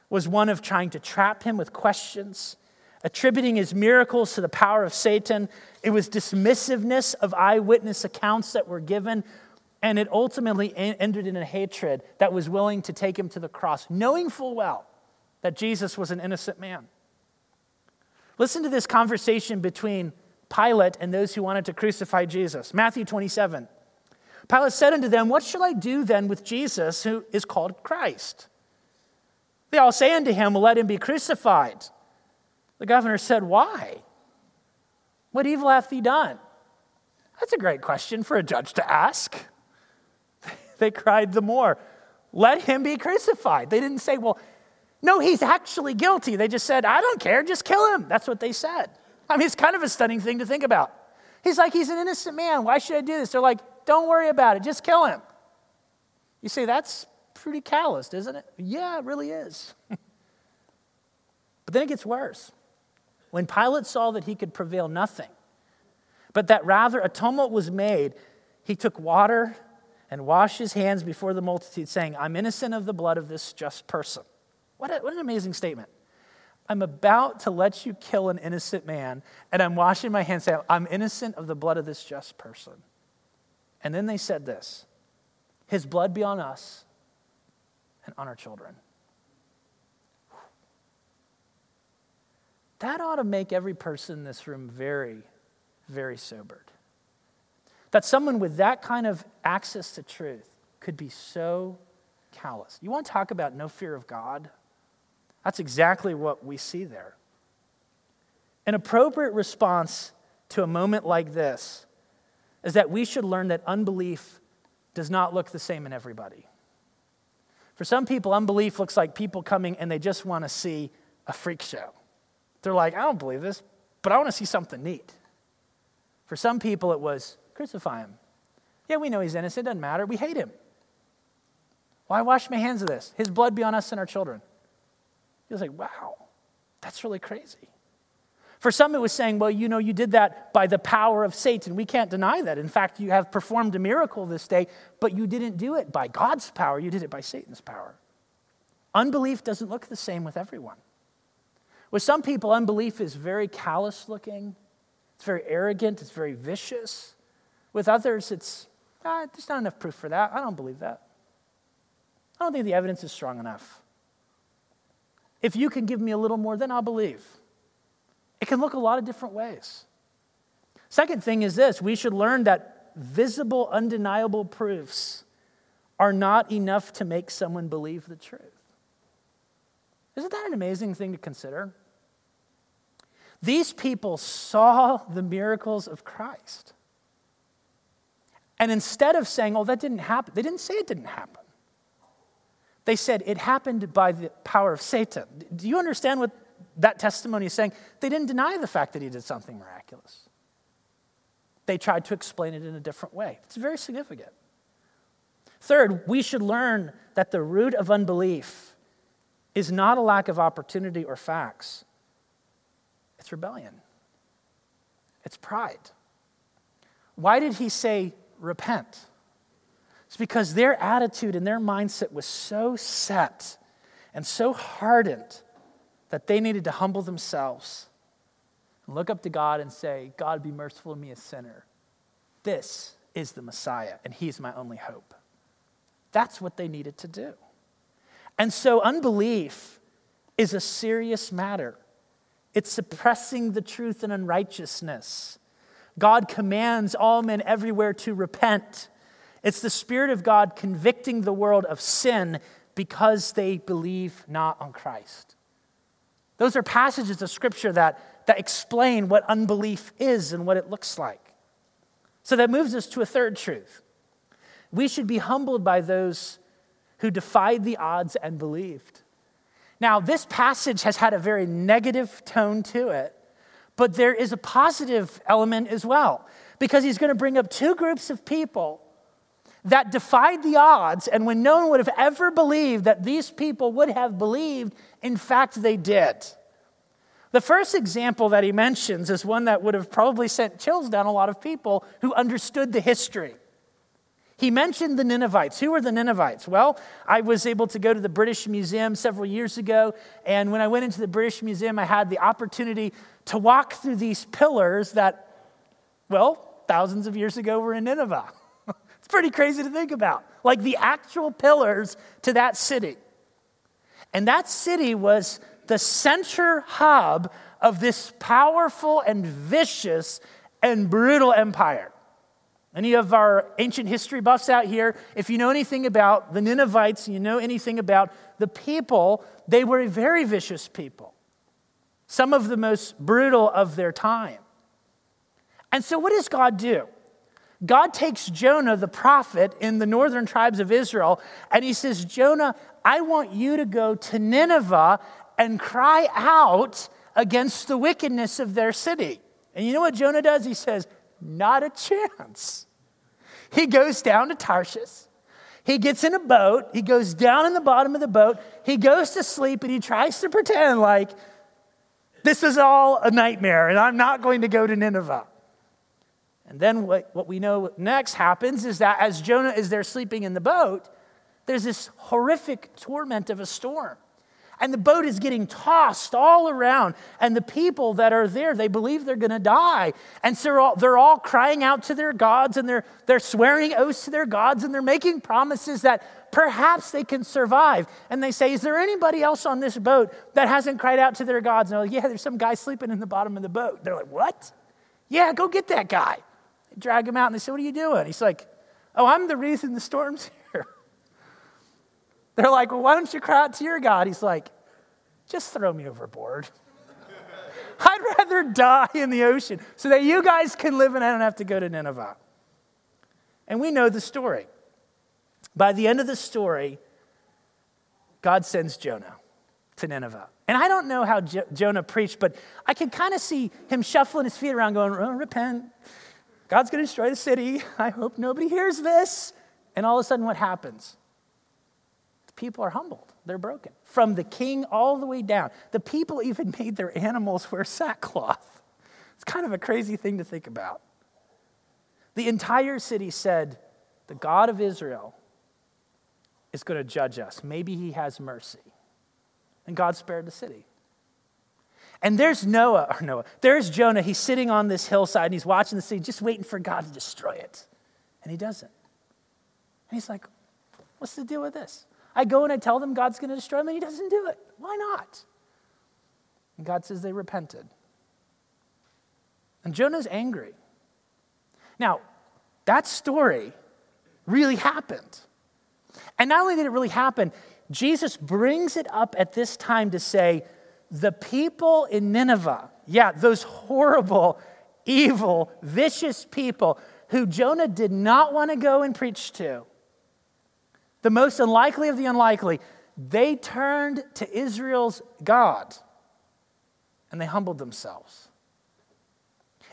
was one of trying to trap him with questions, attributing his miracles to the power of Satan. It was dismissiveness of eyewitness accounts that were given, and it ultimately ended in a hatred that was willing to take him to the cross, knowing full well that Jesus was an innocent man. Listen to this conversation between Pilate and those who wanted to crucify Jesus. Matthew 27. Pilate said unto them, What shall I do then with Jesus who is called Christ? They all say unto him, Let him be crucified. The governor said, Why? What evil hath he done? That's a great question for a judge to ask. They cried the more, Let him be crucified. They didn't say, Well, no, he's actually guilty. They just said, I don't care, just kill him. That's what they said. I mean, it's kind of a stunning thing to think about. He's like, He's an innocent man. Why should I do this? They're like, Don't worry about it, just kill him. You say, That's pretty calloused, isn't it? Yeah, it really is. but then it gets worse. When Pilate saw that he could prevail nothing, but that rather a tumult was made, he took water and washed his hands before the multitude, saying, I'm innocent of the blood of this just person. What, a, what an amazing statement. I'm about to let you kill an innocent man, and I'm washing my hands, saying, I'm innocent of the blood of this just person. And then they said this His blood be on us and on our children. That ought to make every person in this room very, very sobered. That someone with that kind of access to truth could be so callous. You want to talk about no fear of God? That's exactly what we see there. An appropriate response to a moment like this is that we should learn that unbelief does not look the same in everybody. For some people, unbelief looks like people coming and they just want to see a freak show. They're like, I don't believe this, but I want to see something neat. For some people, it was crucify him. Yeah, we know he's innocent, doesn't matter. We hate him. Why wash my hands of this? His blood be on us and our children. He was like, wow, that's really crazy. For some, it was saying, well, you know, you did that by the power of Satan. We can't deny that. In fact, you have performed a miracle this day, but you didn't do it by God's power, you did it by Satan's power. Unbelief doesn't look the same with everyone. With some people, unbelief is very callous looking, it's very arrogant, it's very vicious. With others, it's, ah, there's not enough proof for that. I don't believe that. I don't think the evidence is strong enough. If you can give me a little more, then I'll believe. It can look a lot of different ways. Second thing is this we should learn that visible, undeniable proofs are not enough to make someone believe the truth. Isn't that an amazing thing to consider? These people saw the miracles of Christ. And instead of saying, oh, that didn't happen, they didn't say it didn't happen. They said it happened by the power of Satan. Do you understand what that testimony is saying? They didn't deny the fact that he did something miraculous. They tried to explain it in a different way. It's very significant. Third, we should learn that the root of unbelief is not a lack of opportunity or facts, it's rebellion, it's pride. Why did he say repent? It's because their attitude and their mindset was so set and so hardened that they needed to humble themselves and look up to God and say, God, be merciful to me, a sinner. This is the Messiah, and He's my only hope. That's what they needed to do. And so, unbelief is a serious matter. It's suppressing the truth and unrighteousness. God commands all men everywhere to repent it's the Spirit of God convicting the world of sin because they believe not on Christ. Those are passages of Scripture that, that explain what unbelief is and what it looks like. So that moves us to a third truth. We should be humbled by those who defied the odds and believed. Now, this passage has had a very negative tone to it, but there is a positive element as well, because he's going to bring up two groups of people that defied the odds, and when no one would have ever believed that these people would have believed, in fact, they did. The first example that he mentions is one that would have probably sent chills down a lot of people who understood the history. He mentioned the Ninevites. Who were the Ninevites? Well, I was able to go to the British Museum several years ago, and when I went into the British Museum, I had the opportunity to walk through these pillars that, well, thousands of years ago were in Nineveh. It's pretty crazy to think about. Like the actual pillars to that city. And that city was the center hub of this powerful and vicious and brutal empire. Any of our ancient history buffs out here, if you know anything about the Ninevites, you know anything about the people, they were a very vicious people, some of the most brutal of their time. And so, what does God do? God takes Jonah, the prophet in the northern tribes of Israel, and he says, Jonah, I want you to go to Nineveh and cry out against the wickedness of their city. And you know what Jonah does? He says, Not a chance. He goes down to Tarshish. He gets in a boat. He goes down in the bottom of the boat. He goes to sleep and he tries to pretend like this is all a nightmare and I'm not going to go to Nineveh. And then what, what we know next happens is that as Jonah is there sleeping in the boat, there's this horrific torment of a storm. And the boat is getting tossed all around. And the people that are there, they believe they're going to die. And so they're all, they're all crying out to their gods and they're, they're swearing oaths to their gods and they're making promises that perhaps they can survive. And they say, Is there anybody else on this boat that hasn't cried out to their gods? And they're like, Yeah, there's some guy sleeping in the bottom of the boat. They're like, What? Yeah, go get that guy. They drag him out and they say, What are you doing? He's like, Oh, I'm the reason the storm's they're like, well, why don't you cry out to your God? He's like, just throw me overboard. I'd rather die in the ocean so that you guys can live and I don't have to go to Nineveh. And we know the story. By the end of the story, God sends Jonah to Nineveh. And I don't know how Jo- Jonah preached, but I can kind of see him shuffling his feet around, going, oh, Repent. God's going to destroy the city. I hope nobody hears this. And all of a sudden, what happens? People are humbled. They're broken. From the king all the way down. The people even made their animals wear sackcloth. It's kind of a crazy thing to think about. The entire city said, The God of Israel is going to judge us. Maybe he has mercy. And God spared the city. And there's Noah, or Noah, there's Jonah. He's sitting on this hillside and he's watching the city, just waiting for God to destroy it. And he doesn't. And he's like, What's the deal with this? I go and I tell them God's going to destroy them, and He doesn't do it. Why not? And God says they repented. And Jonah's angry. Now, that story really happened. And not only did it really happen, Jesus brings it up at this time to say, the people in Nineveh, yeah, those horrible, evil, vicious people who Jonah did not want to go and preach to, the most unlikely of the unlikely, they turned to Israel's God and they humbled themselves.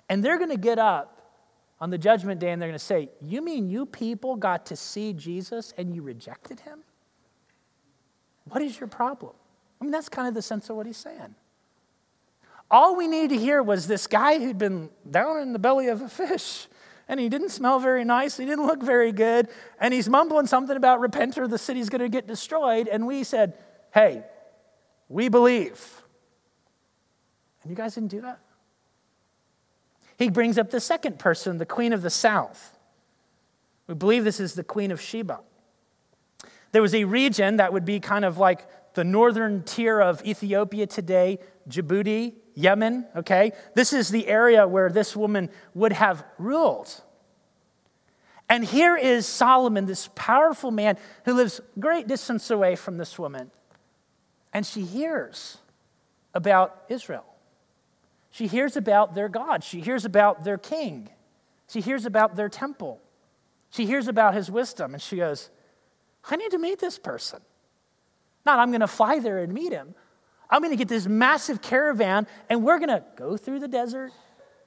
And they're going to get up on the judgment day and they're going to say, You mean you people got to see Jesus and you rejected him? What is your problem? I mean, that's kind of the sense of what he's saying. All we needed to hear was this guy who'd been down in the belly of a fish and he didn't smell very nice. He didn't look very good. And he's mumbling something about repent or the city's going to get destroyed. And we said, hey, we believe. And you guys didn't do that? He brings up the second person, the queen of the south. We believe this is the queen of Sheba. There was a region that would be kind of like the northern tier of Ethiopia today, Djibouti, Yemen, okay? This is the area where this woman would have ruled. And here is Solomon, this powerful man who lives great distance away from this woman. And she hears about Israel. She hears about their God. She hears about their king. She hears about their temple. She hears about his wisdom. And she goes, I need to meet this person. Not, I'm going to fly there and meet him. I'm going to get this massive caravan and we're going to go through the desert,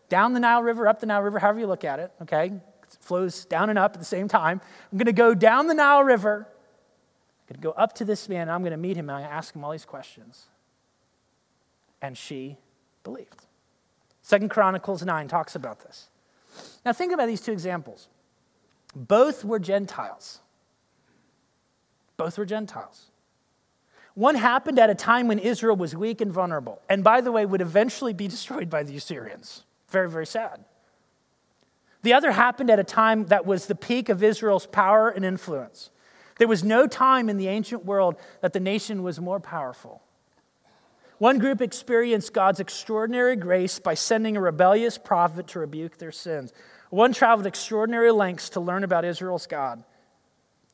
down the Nile River, up the Nile River, however you look at it, okay? It flows down and up at the same time. I'm going to go down the Nile River. I'm going to go up to this man and I'm going to meet him and I'm going to ask him all these questions. And she believed. Second Chronicles 9 talks about this. Now think about these two examples. Both were Gentiles. Both were Gentiles. One happened at a time when Israel was weak and vulnerable, and by the way, would eventually be destroyed by the Assyrians. Very, very sad. The other happened at a time that was the peak of Israel's power and influence. There was no time in the ancient world that the nation was more powerful. One group experienced God's extraordinary grace by sending a rebellious prophet to rebuke their sins. One traveled extraordinary lengths to learn about Israel's God.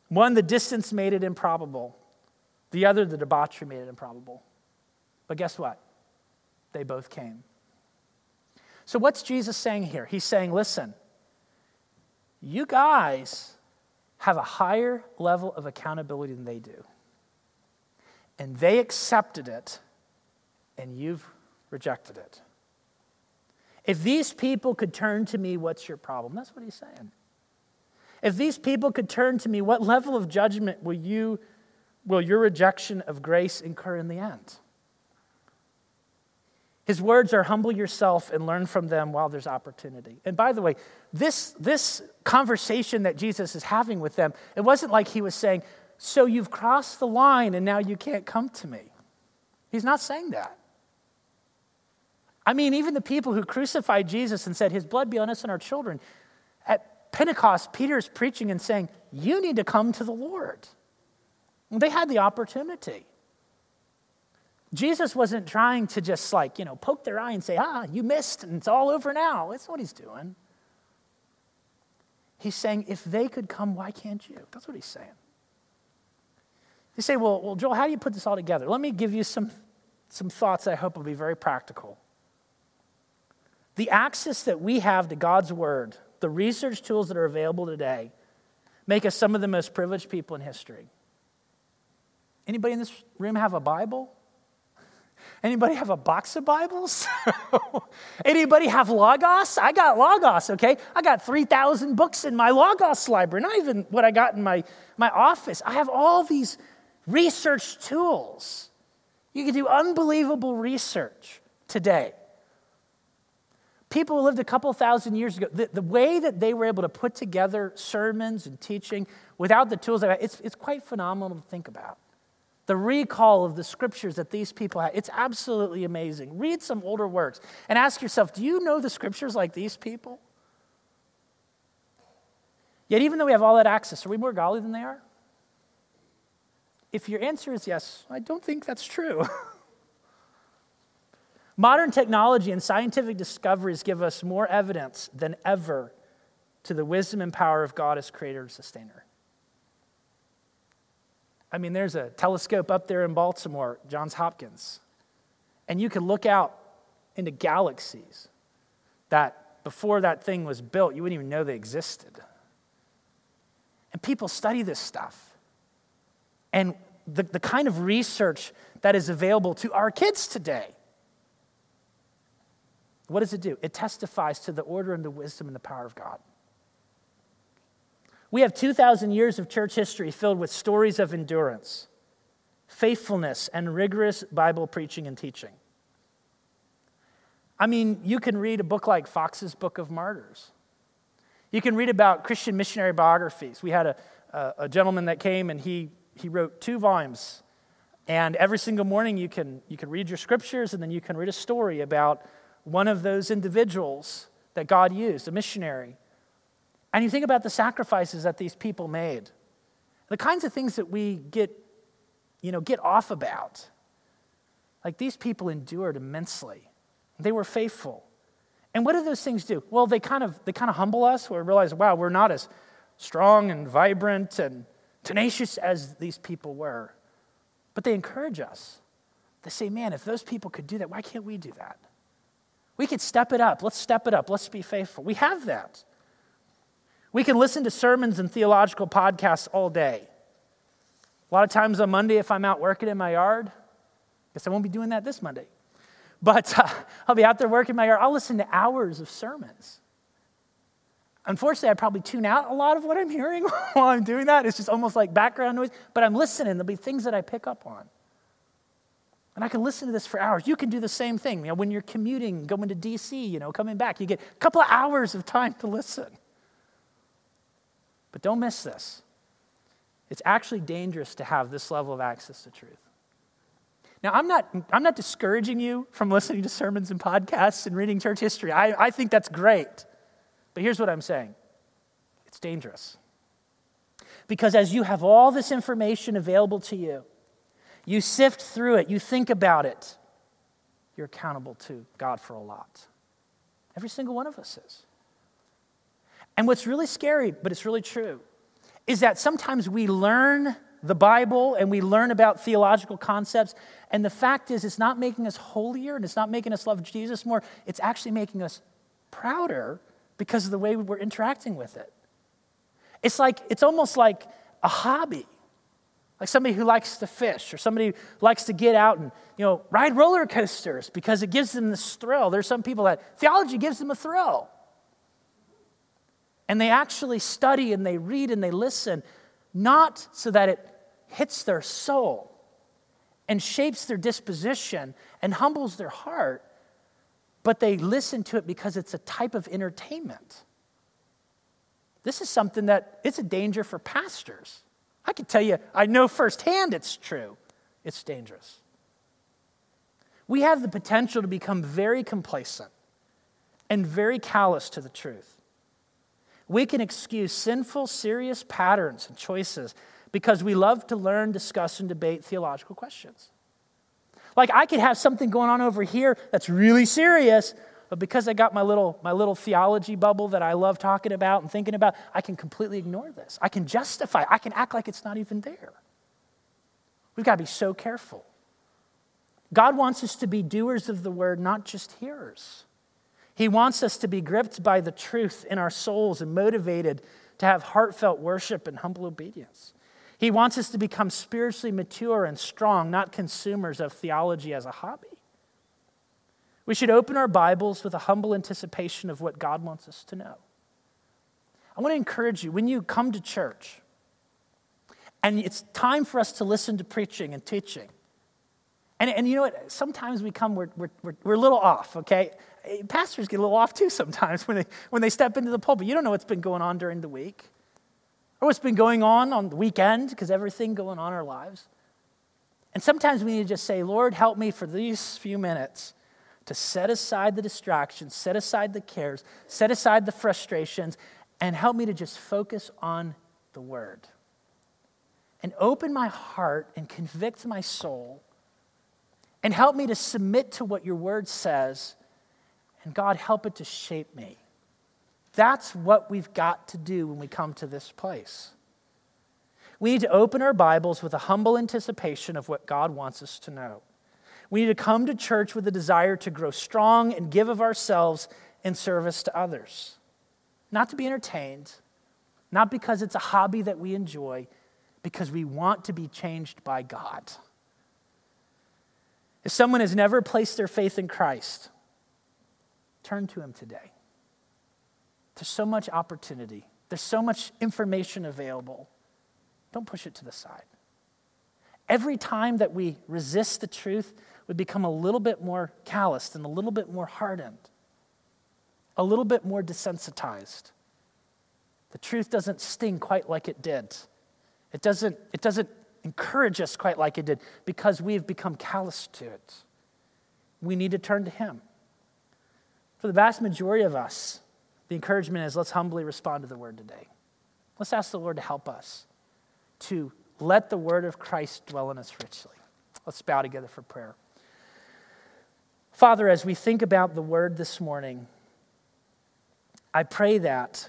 One, the distance made it improbable. The other, the debauchery made it improbable. But guess what? They both came. So, what's Jesus saying here? He's saying, listen, you guys have a higher level of accountability than they do. And they accepted it, and you've rejected it. If these people could turn to me, what's your problem? That's what he's saying. If these people could turn to me, what level of judgment will you will your rejection of grace incur in the end? His words are humble yourself and learn from them while there's opportunity. And by the way, this, this conversation that Jesus is having with them, it wasn't like he was saying, So you've crossed the line and now you can't come to me. He's not saying that. I mean, even the people who crucified Jesus and said, His blood be on us and our children, at Pentecost, Peter's preaching and saying, You need to come to the Lord. They had the opportunity. Jesus wasn't trying to just like, you know, poke their eye and say, ah, you missed and it's all over now. That's what he's doing. He's saying, if they could come, why can't you? That's what he's saying. You say, well, well, Joel, how do you put this all together? Let me give you some, some thoughts I hope will be very practical. The access that we have to God's Word, the research tools that are available today, make us some of the most privileged people in history. Anybody in this room have a Bible? Anybody have a box of Bibles? Anybody have Logos? I got Logos, okay? I got 3,000 books in my Logos library, not even what I got in my, my office. I have all these research tools. You can do unbelievable research today people who lived a couple thousand years ago, the, the, way that they were able to put together sermons and teaching without the tools, it's, it's quite phenomenal to think about. The recall of the scriptures that these people had, it's absolutely amazing. Read some older works and ask yourself do you know the scriptures like these people? Yet, even though we have all that access, are we more godly than they are? If your answer is yes, I don't think that's true. Modern technology and scientific discoveries give us more evidence than ever to the wisdom and power of God as creator and sustainer. I mean, there's a telescope up there in Baltimore, Johns Hopkins, and you can look out into galaxies that before that thing was built, you wouldn't even know they existed. And people study this stuff. And the, the kind of research that is available to our kids today what does it do? It testifies to the order and the wisdom and the power of God. We have 2,000 years of church history filled with stories of endurance, faithfulness, and rigorous Bible preaching and teaching. I mean, you can read a book like Foxe's Book of Martyrs. You can read about Christian missionary biographies. We had a, a, a gentleman that came and he, he wrote two volumes. And every single morning you can, you can read your scriptures and then you can read a story about one of those individuals that God used, a missionary. And you think about the sacrifices that these people made, the kinds of things that we get, you know, get off about. Like these people endured immensely. They were faithful. And what do those things do? Well, they kind of they kind of humble us we realize, wow, we're not as strong and vibrant and tenacious as these people were. But they encourage us. They say, man, if those people could do that, why can't we do that? We could step it up. Let's step it up. Let's be faithful. We have that. We can listen to sermons and theological podcasts all day. A lot of times on Monday, if I'm out working in my yard, guess I won't be doing that this Monday. But uh, I'll be out there working in my yard. I'll listen to hours of sermons. Unfortunately, I probably tune out a lot of what I'm hearing while I'm doing that. It's just almost like background noise, but I'm listening. There'll be things that I pick up on. And I can listen to this for hours. You can do the same thing. You know, when you're commuting, going to DC, you know, coming back, you get a couple of hours of time to listen. But don't miss this. It's actually dangerous to have this level of access to truth. Now, I'm not, I'm not discouraging you from listening to sermons and podcasts and reading church history. I, I think that's great. But here's what I'm saying it's dangerous. Because as you have all this information available to you, you sift through it, you think about it, you're accountable to God for a lot. Every single one of us is. And what's really scary, but it's really true, is that sometimes we learn the Bible and we learn about theological concepts, and the fact is, it's not making us holier and it's not making us love Jesus more. It's actually making us prouder because of the way we're interacting with it. It's like, it's almost like a hobby. Like somebody who likes to fish or somebody who likes to get out and, you know, ride roller coasters because it gives them this thrill. There's some people that theology gives them a thrill. And they actually study and they read and they listen, not so that it hits their soul and shapes their disposition and humbles their heart, but they listen to it because it's a type of entertainment. This is something that it's a danger for pastors. I can tell you, I know firsthand it's true. It's dangerous. We have the potential to become very complacent and very callous to the truth. We can excuse sinful, serious patterns and choices because we love to learn, discuss, and debate theological questions. Like I could have something going on over here that's really serious, but because I got my little, my little theology bubble that I love talking about and thinking about, I can completely ignore this. I can justify, I can act like it's not even there. We've got to be so careful. God wants us to be doers of the word, not just hearers. He wants us to be gripped by the truth in our souls and motivated to have heartfelt worship and humble obedience. He wants us to become spiritually mature and strong, not consumers of theology as a hobby. We should open our Bibles with a humble anticipation of what God wants us to know. I want to encourage you when you come to church, and it's time for us to listen to preaching and teaching. And, and you know what? Sometimes we come, we're, we're, we're a little off, okay? Pastors get a little off too sometimes when they, when they step into the pulpit. You don't know what's been going on during the week or what's been going on on the weekend because everything going on in our lives. And sometimes we need to just say, Lord, help me for these few minutes to set aside the distractions, set aside the cares, set aside the frustrations, and help me to just focus on the Word. And open my heart and convict my soul, and help me to submit to what your Word says, and God, help it to shape me. That's what we've got to do when we come to this place. We need to open our Bibles with a humble anticipation of what God wants us to know. We need to come to church with a desire to grow strong and give of ourselves in service to others. Not to be entertained, not because it's a hobby that we enjoy, because we want to be changed by God. If someone has never placed their faith in Christ, turn to Him today. There's so much opportunity, there's so much information available. Don't push it to the side. Every time that we resist the truth, we become a little bit more calloused and a little bit more hardened, a little bit more desensitized. The truth doesn't sting quite like it did. It doesn't, it doesn't encourage us quite like it did because we've become callous to it. We need to turn to Him. For the vast majority of us, the encouragement is let's humbly respond to the word today. Let's ask the Lord to help us to let the word of Christ dwell in us richly. Let's bow together for prayer. Father, as we think about the word this morning, I pray that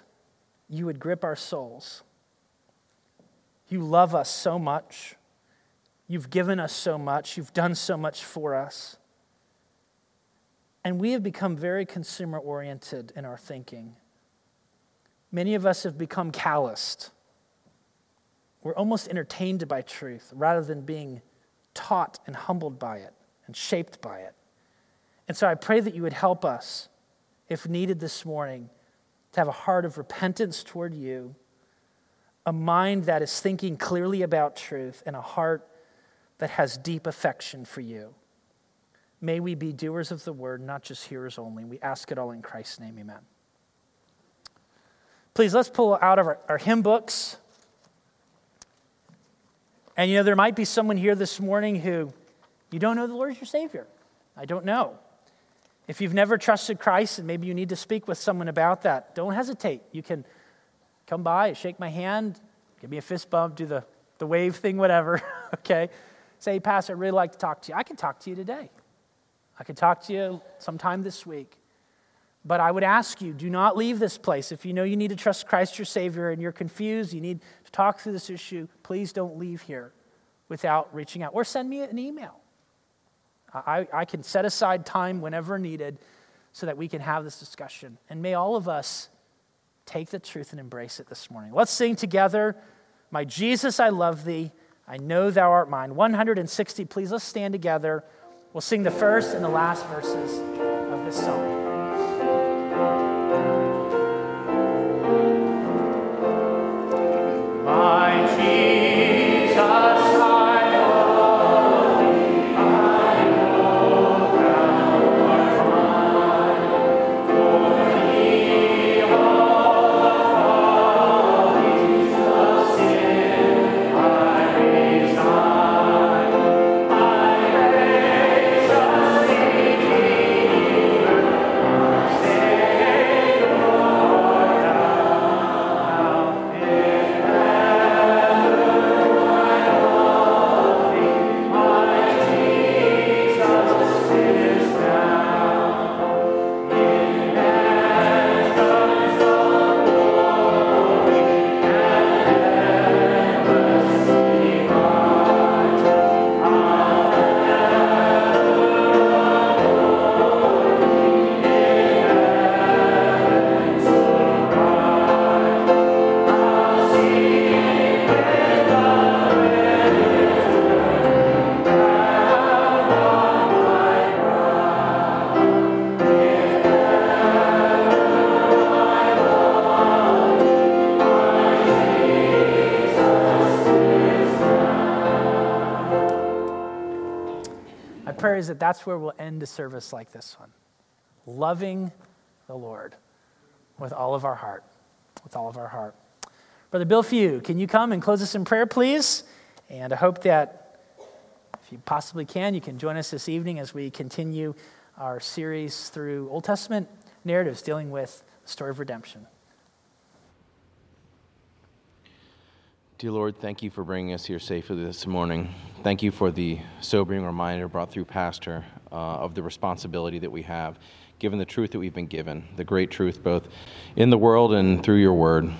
you would grip our souls. You love us so much. You've given us so much. You've done so much for us. And we have become very consumer oriented in our thinking. Many of us have become calloused. We're almost entertained by truth rather than being taught and humbled by it and shaped by it. And so I pray that you would help us, if needed this morning, to have a heart of repentance toward you, a mind that is thinking clearly about truth, and a heart that has deep affection for you. May we be doers of the word, not just hearers only. We ask it all in Christ's name, amen. Please, let's pull out of our, our hymn books. And you know, there might be someone here this morning who you don't know the Lord is your Savior. I don't know. If you've never trusted Christ and maybe you need to speak with someone about that, don't hesitate. You can come by, shake my hand, give me a fist bump, do the, the wave thing, whatever, okay? Say, Pastor, I'd really like to talk to you. I can talk to you today. I could talk to you sometime this week. But I would ask you do not leave this place. If you know you need to trust Christ your Savior and you're confused, you need to talk through this issue, please don't leave here without reaching out or send me an email. I, I can set aside time whenever needed so that we can have this discussion. And may all of us take the truth and embrace it this morning. Let's sing together, My Jesus, I love thee. I know thou art mine. 160, please, let's stand together. We'll sing the first and the last verses of this song. That that's where we'll end a service like this one loving the Lord with all of our heart. With all of our heart. Brother Bill Few, can you come and close us in prayer, please? And I hope that if you possibly can, you can join us this evening as we continue our series through Old Testament narratives dealing with the story of redemption. Dear Lord, thank you for bringing us here safely this morning. Thank you for the sobering reminder brought through Pastor uh, of the responsibility that we have, given the truth that we've been given, the great truth both in the world and through your word.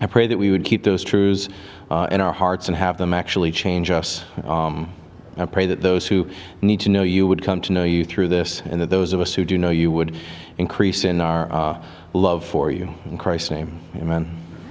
I pray that we would keep those truths uh, in our hearts and have them actually change us. Um, I pray that those who need to know you would come to know you through this, and that those of us who do know you would increase in our uh, love for you. In Christ's name, amen.